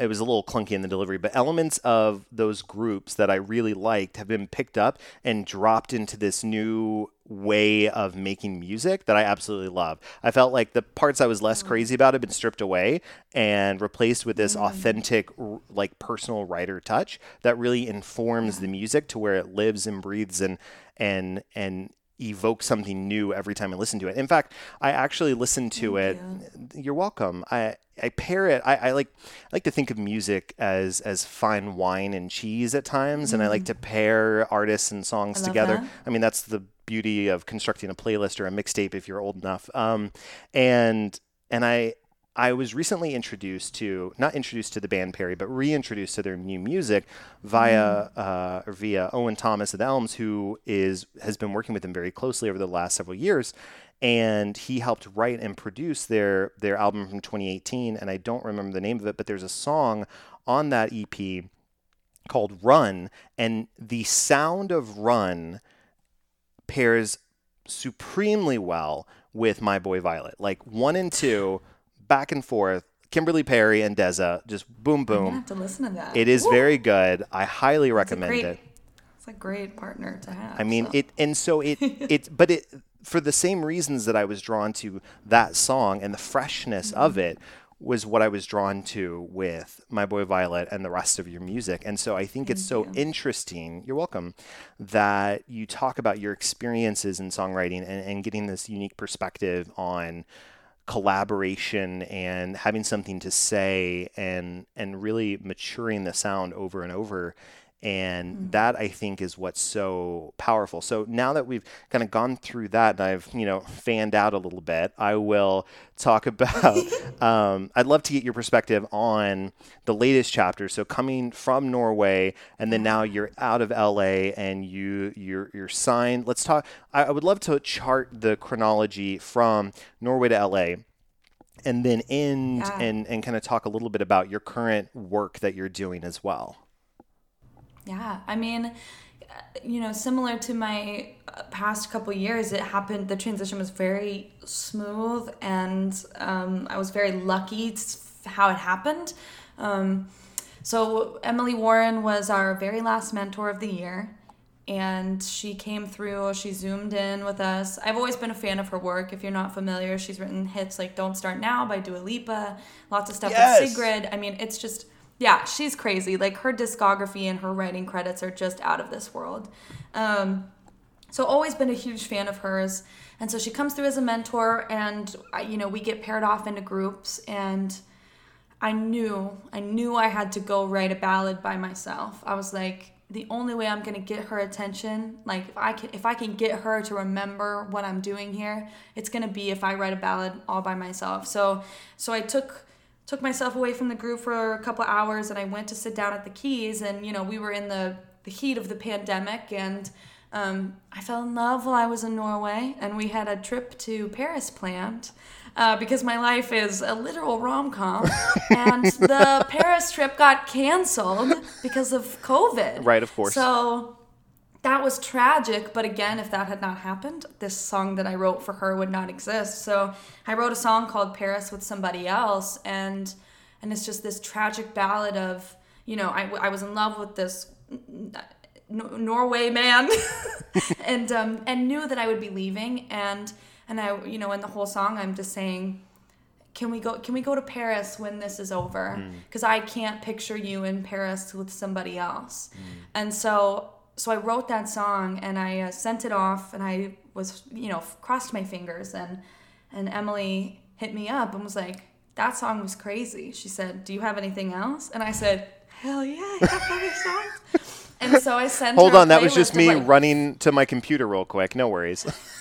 It was a little clunky in the delivery, but elements of those groups that I really liked have been picked up and dropped into this new way of making music that I absolutely love. I felt like the parts I was less mm. crazy about have been stripped away and replaced with this mm. authentic, like personal writer touch that really informs the music to where it lives and breathes and and and evoke something new every time I listen to it. In fact, I actually listen to Thank it. You. You're welcome. I I pair it. I, I, like I like to think of music as as fine wine and cheese at times, mm. and I like to mm. pair artists and songs together. That. I mean, that's the beauty of constructing a playlist or a mixtape if you're old enough. Um, and and I I was recently introduced to, not introduced to the band Perry, but reintroduced to their new music via mm. uh, or via Owen Thomas at Elms, who is has been working with them very closely over the last several years, and he helped write and produce their their album from 2018, and I don't remember the name of it, but there's a song on that EP called Run, and the sound of Run pairs supremely well with My Boy Violet. Like one and two back and forth. Kimberly Perry and Deza, just boom boom. i have to listen to that. It is Woo! very good. I highly recommend great, it. It's a great partner to have. I mean so. it, and so it it, but it for the same reasons that I was drawn to that song and the freshness mm-hmm. of it was what I was drawn to with My Boy Violet and the rest of your music. And so I think Thank it's so you. interesting, you're welcome, that you talk about your experiences in songwriting and, and getting this unique perspective on collaboration and having something to say and and really maturing the sound over and over and mm-hmm. that i think is what's so powerful so now that we've kind of gone through that and i've you know fanned out a little bit i will talk about um, i'd love to get your perspective on the latest chapter so coming from norway and then now you're out of la and you you're you're signed let's talk i, I would love to chart the chronology from norway to la and then end yeah. and, and kind of talk a little bit about your current work that you're doing as well yeah, I mean, you know, similar to my uh, past couple years, it happened. The transition was very smooth, and um, I was very lucky how it happened. Um, so Emily Warren was our very last mentor of the year, and she came through. She zoomed in with us. I've always been a fan of her work. If you're not familiar, she's written hits like "Don't Start Now" by Dua Lipa, lots of stuff Yes. with Sigrid. I mean, it's just yeah, she's crazy. Like her discography and her writing credits are just out of this world. Um, so always been a huge fan of hers, and so she comes through as a mentor, and you know we get paired off into groups, and I knew I knew I had to go write a ballad by myself. I was like, the only way I'm gonna get her attention, like if I can if I can get her to remember what I'm doing here, it's gonna be if I write a ballad all by myself. So so I took took myself away from the group for a couple hours and I went to sit down at the keys and you know we were in the the heat of the pandemic and um, I fell in love while I was in Norway and we had a trip to Paris planned uh, because my life is a literal rom com and the Paris trip got canceled because of COVID. Right, of course. So that was tragic, but again, if that had not happened, this song that I wrote for her would not exist. So I wrote a song called Paris with somebody else, and and it's just this tragic ballad of you know I, I was in love with this N- Norway man, and um, and knew that I would be leaving, and and I you know in the whole song I'm just saying can we go can we go to paris when this is over? Because i can't picture you in paris with somebody else. And so so i wrote that song and i uh, sent it off and i was you know crossed my fingers and and emily hit me up and was like that song was crazy she said do you have anything else and i said hell yeah i have other songs and so i sent Hold on, that was just me like, running to my computer real quick. No worries.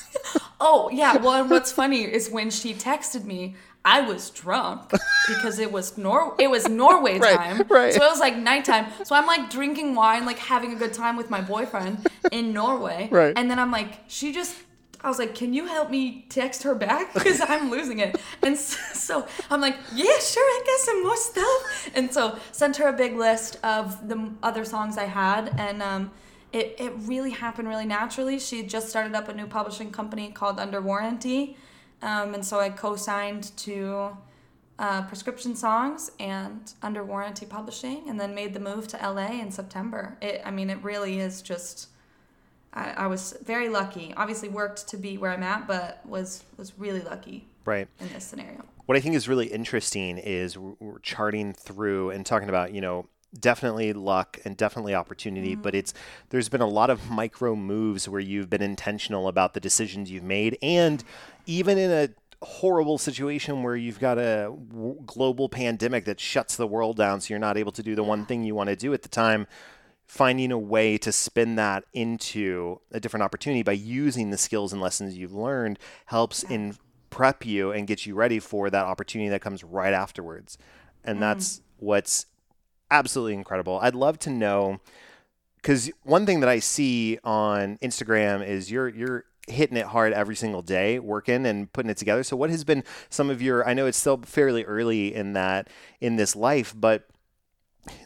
Oh yeah. Well, and what's funny is when she texted me, I was drunk because it was Nor it was Norway Right, time. right. So it was like nighttime. So I'm like drinking wine, like having a good time with my boyfriend in Norway. Right. And then I'm like, she just. I was like, can you help me text her back because I'm losing it. And so, so I'm like, yeah, sure, I got some more stuff. And so sent her a big list of the other songs I had, and um, it it really happened really naturally. She just started up a new publishing company called Under Warranty, um, and so I co-signed to uh, Prescription Songs and Under Warranty Publishing, and then made the move to LA in September. It, I mean, it really is just. I, I was very lucky. Obviously, worked to be where I'm at, but was was really lucky right. in this scenario. What I think is really interesting is we're charting through and talking about, you know, definitely luck and definitely opportunity, but mm-hmm. it's there's been a lot of micro moves where you've been intentional about the decisions you've made and even in a horrible situation where you've got a w- global pandemic that shuts the world down so you're not able to do the one thing you want to do at the time finding a way to spin that into a different opportunity by using the skills and lessons you've learned helps in prep you and get you ready for that opportunity that comes right afterwards. And mm-hmm. that's what's absolutely incredible. I'd love to know cuz one thing that I see on Instagram is you're you're hitting it hard every single day working and putting it together. So what has been some of your I know it's still fairly early in that in this life, but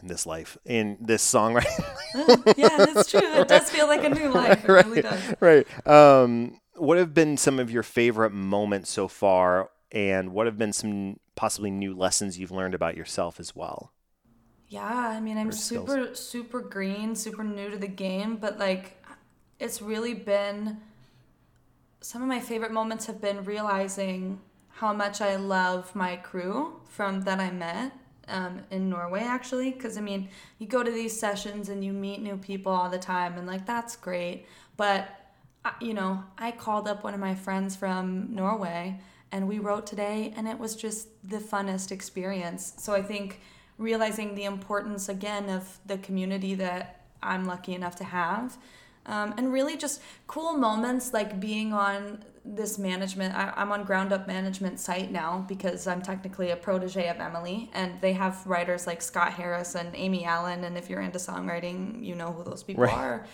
in this life, in this songwriting yeah, that's true. It does feel like a new life. It really does. right. Um, what have been some of your favorite moments so far, and what have been some possibly new lessons you've learned about yourself as well? Yeah, I mean, I'm Or skills. super, super green, super new to the game, but like, it's really been. Some of my favorite moments have been realizing how much I love my crew from that I met um, in Norway, actually. Because I mean, you go to these sessions and you meet new people all the time, and like that's great. But you know, I called up one of my friends from Norway and we wrote today, and it was just the funnest experience. So I think realizing the importance again of the community that I'm lucky enough to have. Um, and really just cool moments like being on this management I, i'm on ground up management site now because i'm technically a protege of emily and they have writers like scott harris and amy allen and if you're into songwriting you know who those people Right. are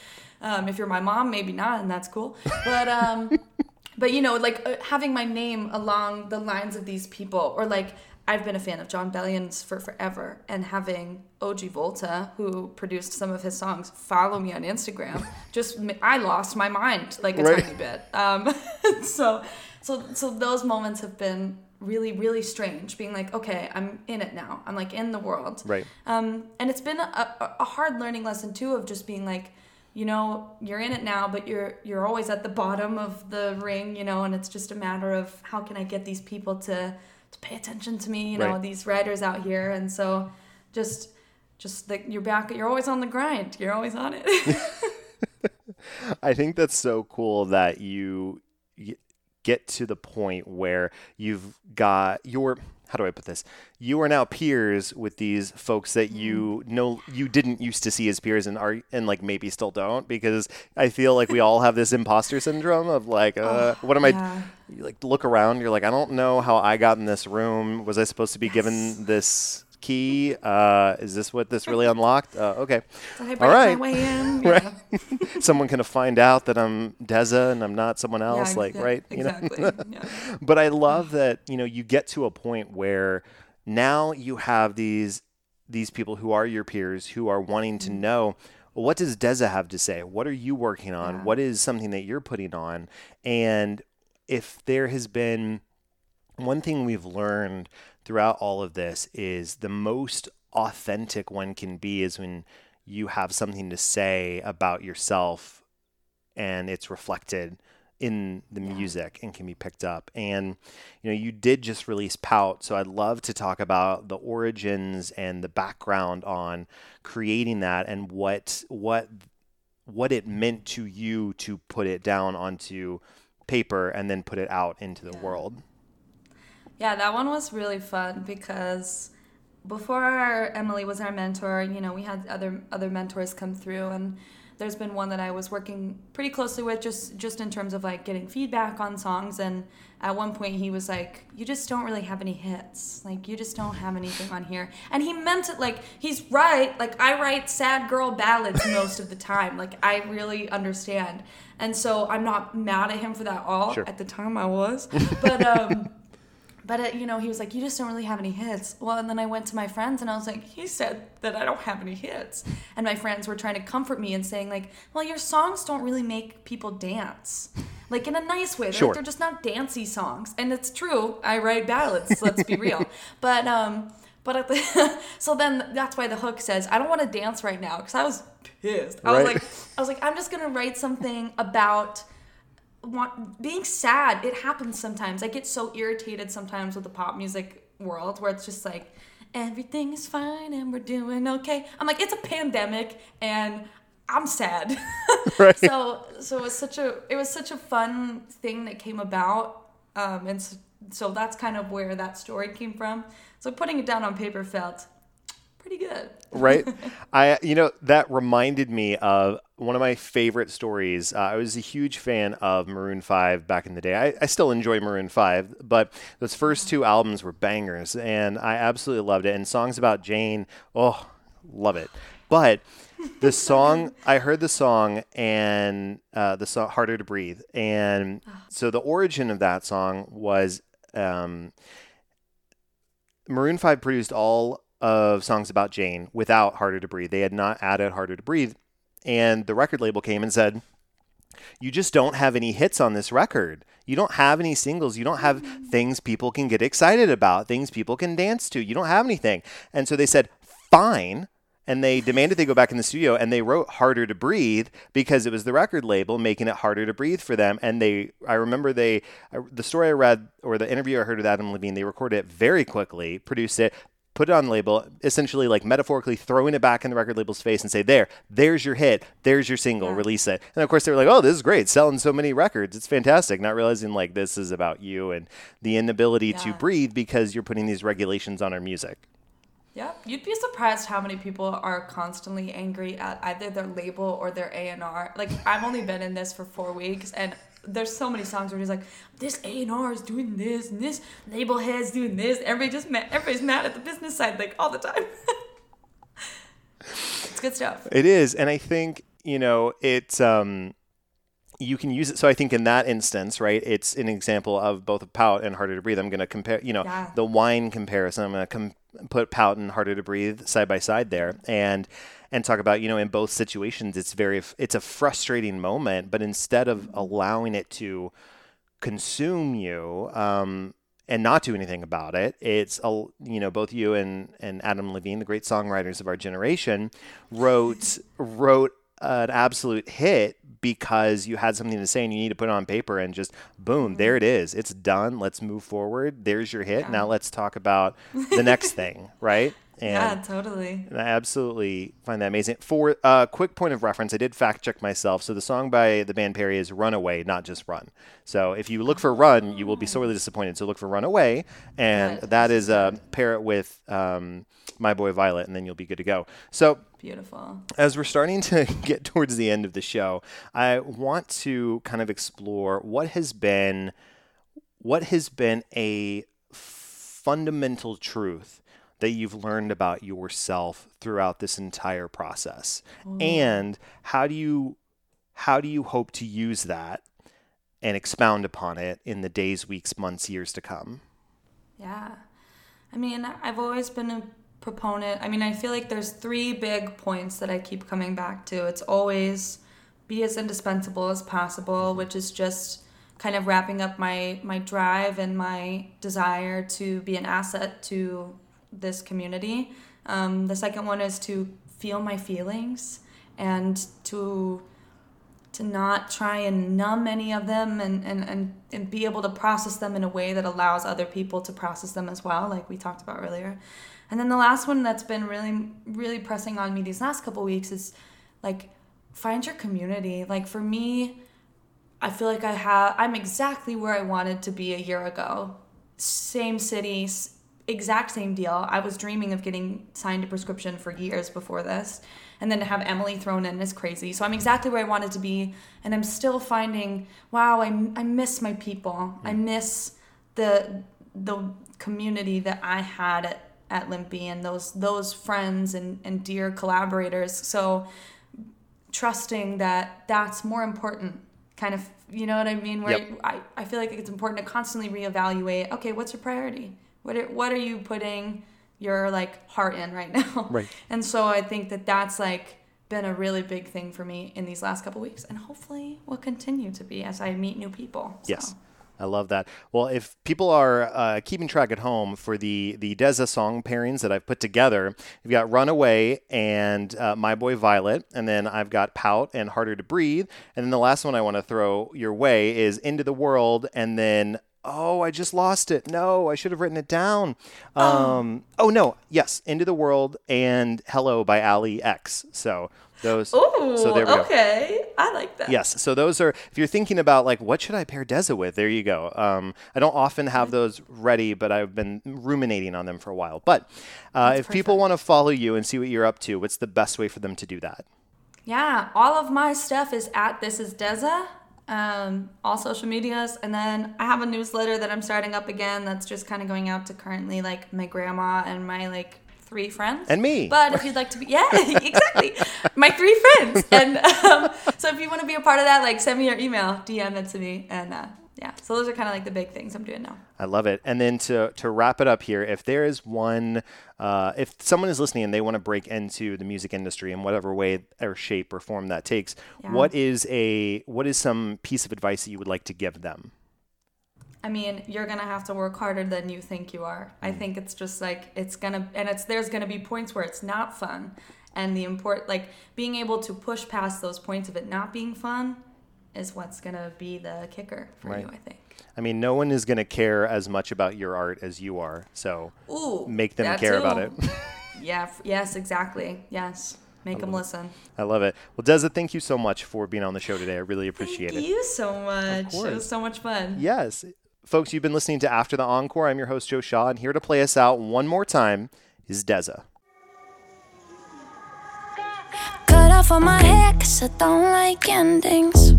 um, if you're my mom maybe not and that's cool but um, but you know like uh, having my name along the lines of these people or like i've been a fan of jon bellion's for forever and having og volta who produced some of his songs follow me on instagram just i lost my mind like a Right. tiny bit um, so so so those moments have been really really strange being like okay i'm in it now i'm like in the world Right. um, and it's been a, a- a hard learning lesson too of just being like you know, you're in it now, but you're you're always at the bottom of the ring, you know, and it's just a matter of how can I get these people to to pay attention to me, you know, Right. these writers out here, and so just just like you're back, you're always on the grind, you're always on it. I think that's so cool that you get to the point where you've got your how do I put this? You are now peers with these folks that you know you didn't used to see as peers and are and like maybe still don't because I feel like we all have this imposter syndrome of like uh, what am I yeah. you like look around you're like I don't know how I got in this room was I supposed to be given this key uh, is this what this really unlocked uh, okay Did I break my right way in? Right. Someone gonna find out that I'm Deza and I'm not someone else, Yeah, like yeah, right? You know? Exactly. yeah. But I love that you know you get to a point where now you have these these people who are your peers who are wanting to Mm-hmm. know what does Deza have to say? What are you working on? Yeah. What is something that you're putting on? And if there has been one thing we've learned throughout all of this is the most authentic one can be is when you have something to say about yourself and it's reflected in the music and can be picked up. And you know, you did just release Pout, so I'd love to talk about the origins and the background on creating that and what what what it meant to you to put it down onto paper and then put it out into the world. Yeah, that one was really fun because before Emily was our mentor, you know, we had other other mentors come through and there's been one that I was working pretty closely with just just in terms of like getting feedback on songs and at one point he was like, "You just don't really have any hits. Like you just don't have anything on here." And he meant it like he's right. Like I write sad girl ballads most of the time. Like I really understand. And so I'm not mad at him for that all. Sure. At the time I was. But um but uh, you know, he was like, "You just don't really have any hits." Well, and then I went to my friends and I was like, "He said that I don't have any hits," and my friends were trying to comfort me and saying like, "Well, your songs don't really make people dance, like in a nice way. They're, Sure. they're just not dancey songs." And it's true. I write ballads. let's be real. But um, but at the so then that's why the hook says, "I don't want to dance right now," because I was pissed. I was like, I was like, I'm just gonna write something about want, being sad it happens sometimes. I get so irritated sometimes with the pop music world where it's just like everything is fine and we're doing okay. I'm like it's a pandemic and i'm sad. Right. so so it was such a it was such a fun thing that came about um, and so, so that's kind of where that story came from. So putting it down on paper felt pretty good right? I, you know, that reminded me of one of my favorite stories. Uh, I was a huge fan of Maroon 5 back in the day. I, I still enjoy Maroon 5, but those first two albums were bangers, and I absolutely loved it. And songs about Jane, oh, love it. But the song, I heard the song and uh, the song Harder to Breathe. And so the origin of that song was. Um, Maroon 5 produced all of songs about Jane without Harder to Breathe. They had not added Harder to Breathe. And the record label came and said, You just don't have any hits on this record. You don't have any singles. You don't have things people can get excited about, things people can dance to. You don't have anything. And so they said, Fine. And they demanded they go back in the studio and they wrote Harder to Breathe because it was the record label making it harder to breathe for them. And they, I remember they, the story I read or the interview I heard with Adam Levine, they recorded it very quickly, produced it, put it on the label, essentially like metaphorically throwing it back in the record label's face and say, "There, there's your hit, there's your single, Yeah. release it." And of course, they were like, "Oh, this is great, selling so many records, it's fantastic." Not realizing like this is about you and the inability to breathe because you're putting these regulations on our music. Yeah, you'd be surprised how many people are constantly angry at either their label or their A and R. Like I've only been in this for four weeks, and there's so many songs where he's like, "This A and R is doing this, and this label head's doing this." Everybody just mad, everybody's mad at the business side like all the time. it's good stuff. It is, and I think you know it's um, you can use it. So I think in that instance, right, it's an example of both a pout and harder to breathe. I'm going to compare, you know, Yeah. the wine comparison. I'm going to com- put pout and harder to breathe side by side there, and and talk about you know in both situations, it's very it's a frustrating moment, but instead of allowing it to consume you. Um, and not do anything about it. It's a, you know both you and and Adam Levine, the great songwriters of our generation, wrote wrote an absolute hit because you had something to say and you need to put it on paper and just boom, there it is. It's done. Let's move forward. There's your hit. Now let's talk about the next thing, right? And yeah, totally. and I absolutely find that amazing. For a uh, quick point of reference, I did fact check myself. So the song by the band Perry is "Runaway," not just "Run." So if you look for "Run," you will be sorely disappointed. So look for "Runaway," and Good. that is uh, pair it with um, "My Boy Violet," and then you'll be good to go. So Beautiful. as we're starting to get towards the end of the show, I want to kind of explore what has been what has been a fundamental truth that you've learned about yourself throughout this entire process. Mm. And how do you how do you hope to use that and expound upon it in the days, weeks, months, years to come? Yeah. I mean, I've always been a proponent. I mean, I feel like there's three big points that I keep coming back to. It's always be as indispensable as possible, mm-hmm. which is just kind of wrapping up my my drive and my desire to be an asset to this community. Um, the second one is to feel my feelings and to to not try and numb any of them and, and, and, and be able to process them in a way that allows other people to process them as well, like we talked about earlier. And then the last one that's been really, really pressing on me these last couple weeks is like find your community. Like for me, I feel like I have I'm exactly where I wanted to be a year ago. Same city, exact same deal. I was dreaming of getting signed a prescription for years before this. And then to have Emily thrown in is crazy. So I'm exactly where I wanted to be and I'm still finding wow, I, I miss my people. Mm. I miss the the community that I had at, at LIMPI and those those friends and, and dear collaborators. So trusting that that's more important kind of you know what i mean where Yep. I, I feel like it's important to constantly reevaluate okay what's your priority what are, what are you putting your like heart in right now Right. and so i think that that's like been a really big thing for me in these last couple weeks and hopefully will continue to be as i meet new people so. Yes. I love that. Well, if people are uh, keeping track at home for the the Deza song pairings that I've put together, we've got "Runaway" and uh, "My Boy Violet," and then I've got "Pout" and "Harder to Breathe," and then the last one I want to throw your way is "Into the World," and then oh, I just lost it. No, I should have written it down. Um, oh no, yes, "Into the World" and "Hello" by Ali X. So those. Ooh, so there we go. okay i like that Yes. So those are, if you're thinking about like, what should I pair Deza with? There you go. Um, I don't often have those ready, but I've been ruminating on them for a while. But uh, if people want to follow you and see what you're up to, what's the best way for them to do that? Yeah, all of my stuff is at This Is Deza, um, all social medias, and then I have a newsletter that I'm starting up again. That's just kind of going out to currently like my grandma and my like three friends And me. But if you'd like to be, yeah, exactly, my three friends. And um, so if you want to be a part of that, like send me your email, DM it to me, and uh, yeah. So those are kind of like the big things I'm doing now. I love it. And then to, to wrap it up here, if there is one, uh, if someone is listening and they want to break into the music industry in whatever way or shape or form that takes, Yeah. what is a what is some piece of advice that you would like to give them? I mean, you're gonna have to work harder than you think you are. I think it's just like it's gonna, and it's there's gonna be points where it's not fun, and the import like being able to push past those points of it not being fun is what's gonna be the kicker for Right. you. I think. I mean, no one is going to care as much about your art as you are. So Ooh, make them that care about it. yeah. Yes. Exactly. Yes. Make them listen. I love it. Well, Deza, thank you so much for being on the show today. I really appreciate Thank it. Thank you so much. It was so much fun. Yes. Folks, you've been listening to After the Encore. I'm your host, Joe Shaw, and here to play us out one more time is Deza. Cut off all my hair cause I don't like endings.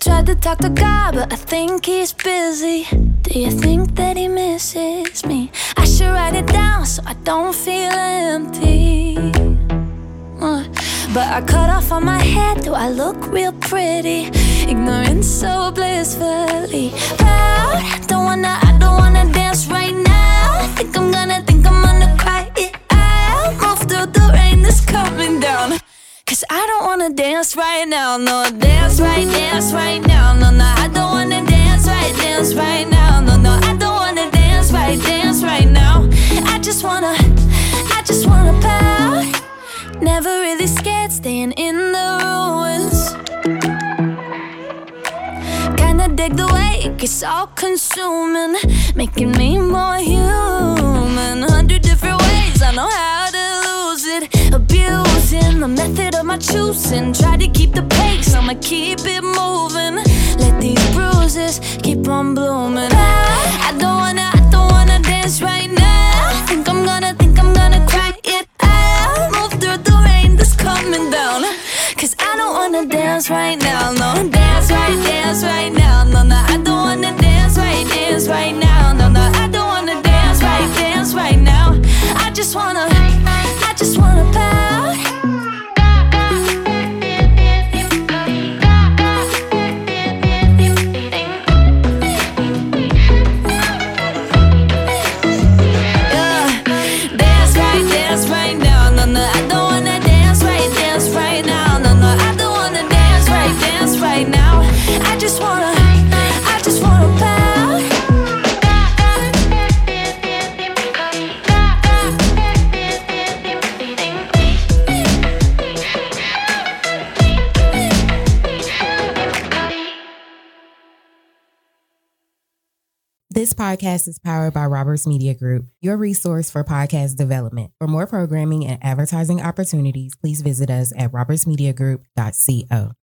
Tried to talk to God, but I think he's busy. Do you think that he misses me? I should write it down so I don't feel empty. But I cut off all my hair, do I look real pretty? Ignorance so blissfully proud. Don't wanna, I don't dance right now, no dance right, dance right now, no, no, I don't wanna dance right, dance right now, no, no, I don't wanna dance right, dance right now. I just wanna, I just wanna pout, Never really scared staying in the ruins. Kinda dig the way it gets all consuming, making me more human. Hundred different ways I know how. Abusing the method of my choosing. Try to keep the pace, I'ma keep it moving. Let these bruises keep on blooming. I don't wanna, I don't wanna dance right now. Think I'm gonna, think I'm gonna cry it out. Move through the rain that's coming down. Cause I don't wanna dance right now, podcast is powered by Roberts Media Group, your resource for podcast development. For more programming and advertising opportunities, please visit us at robertsmediagroup.co.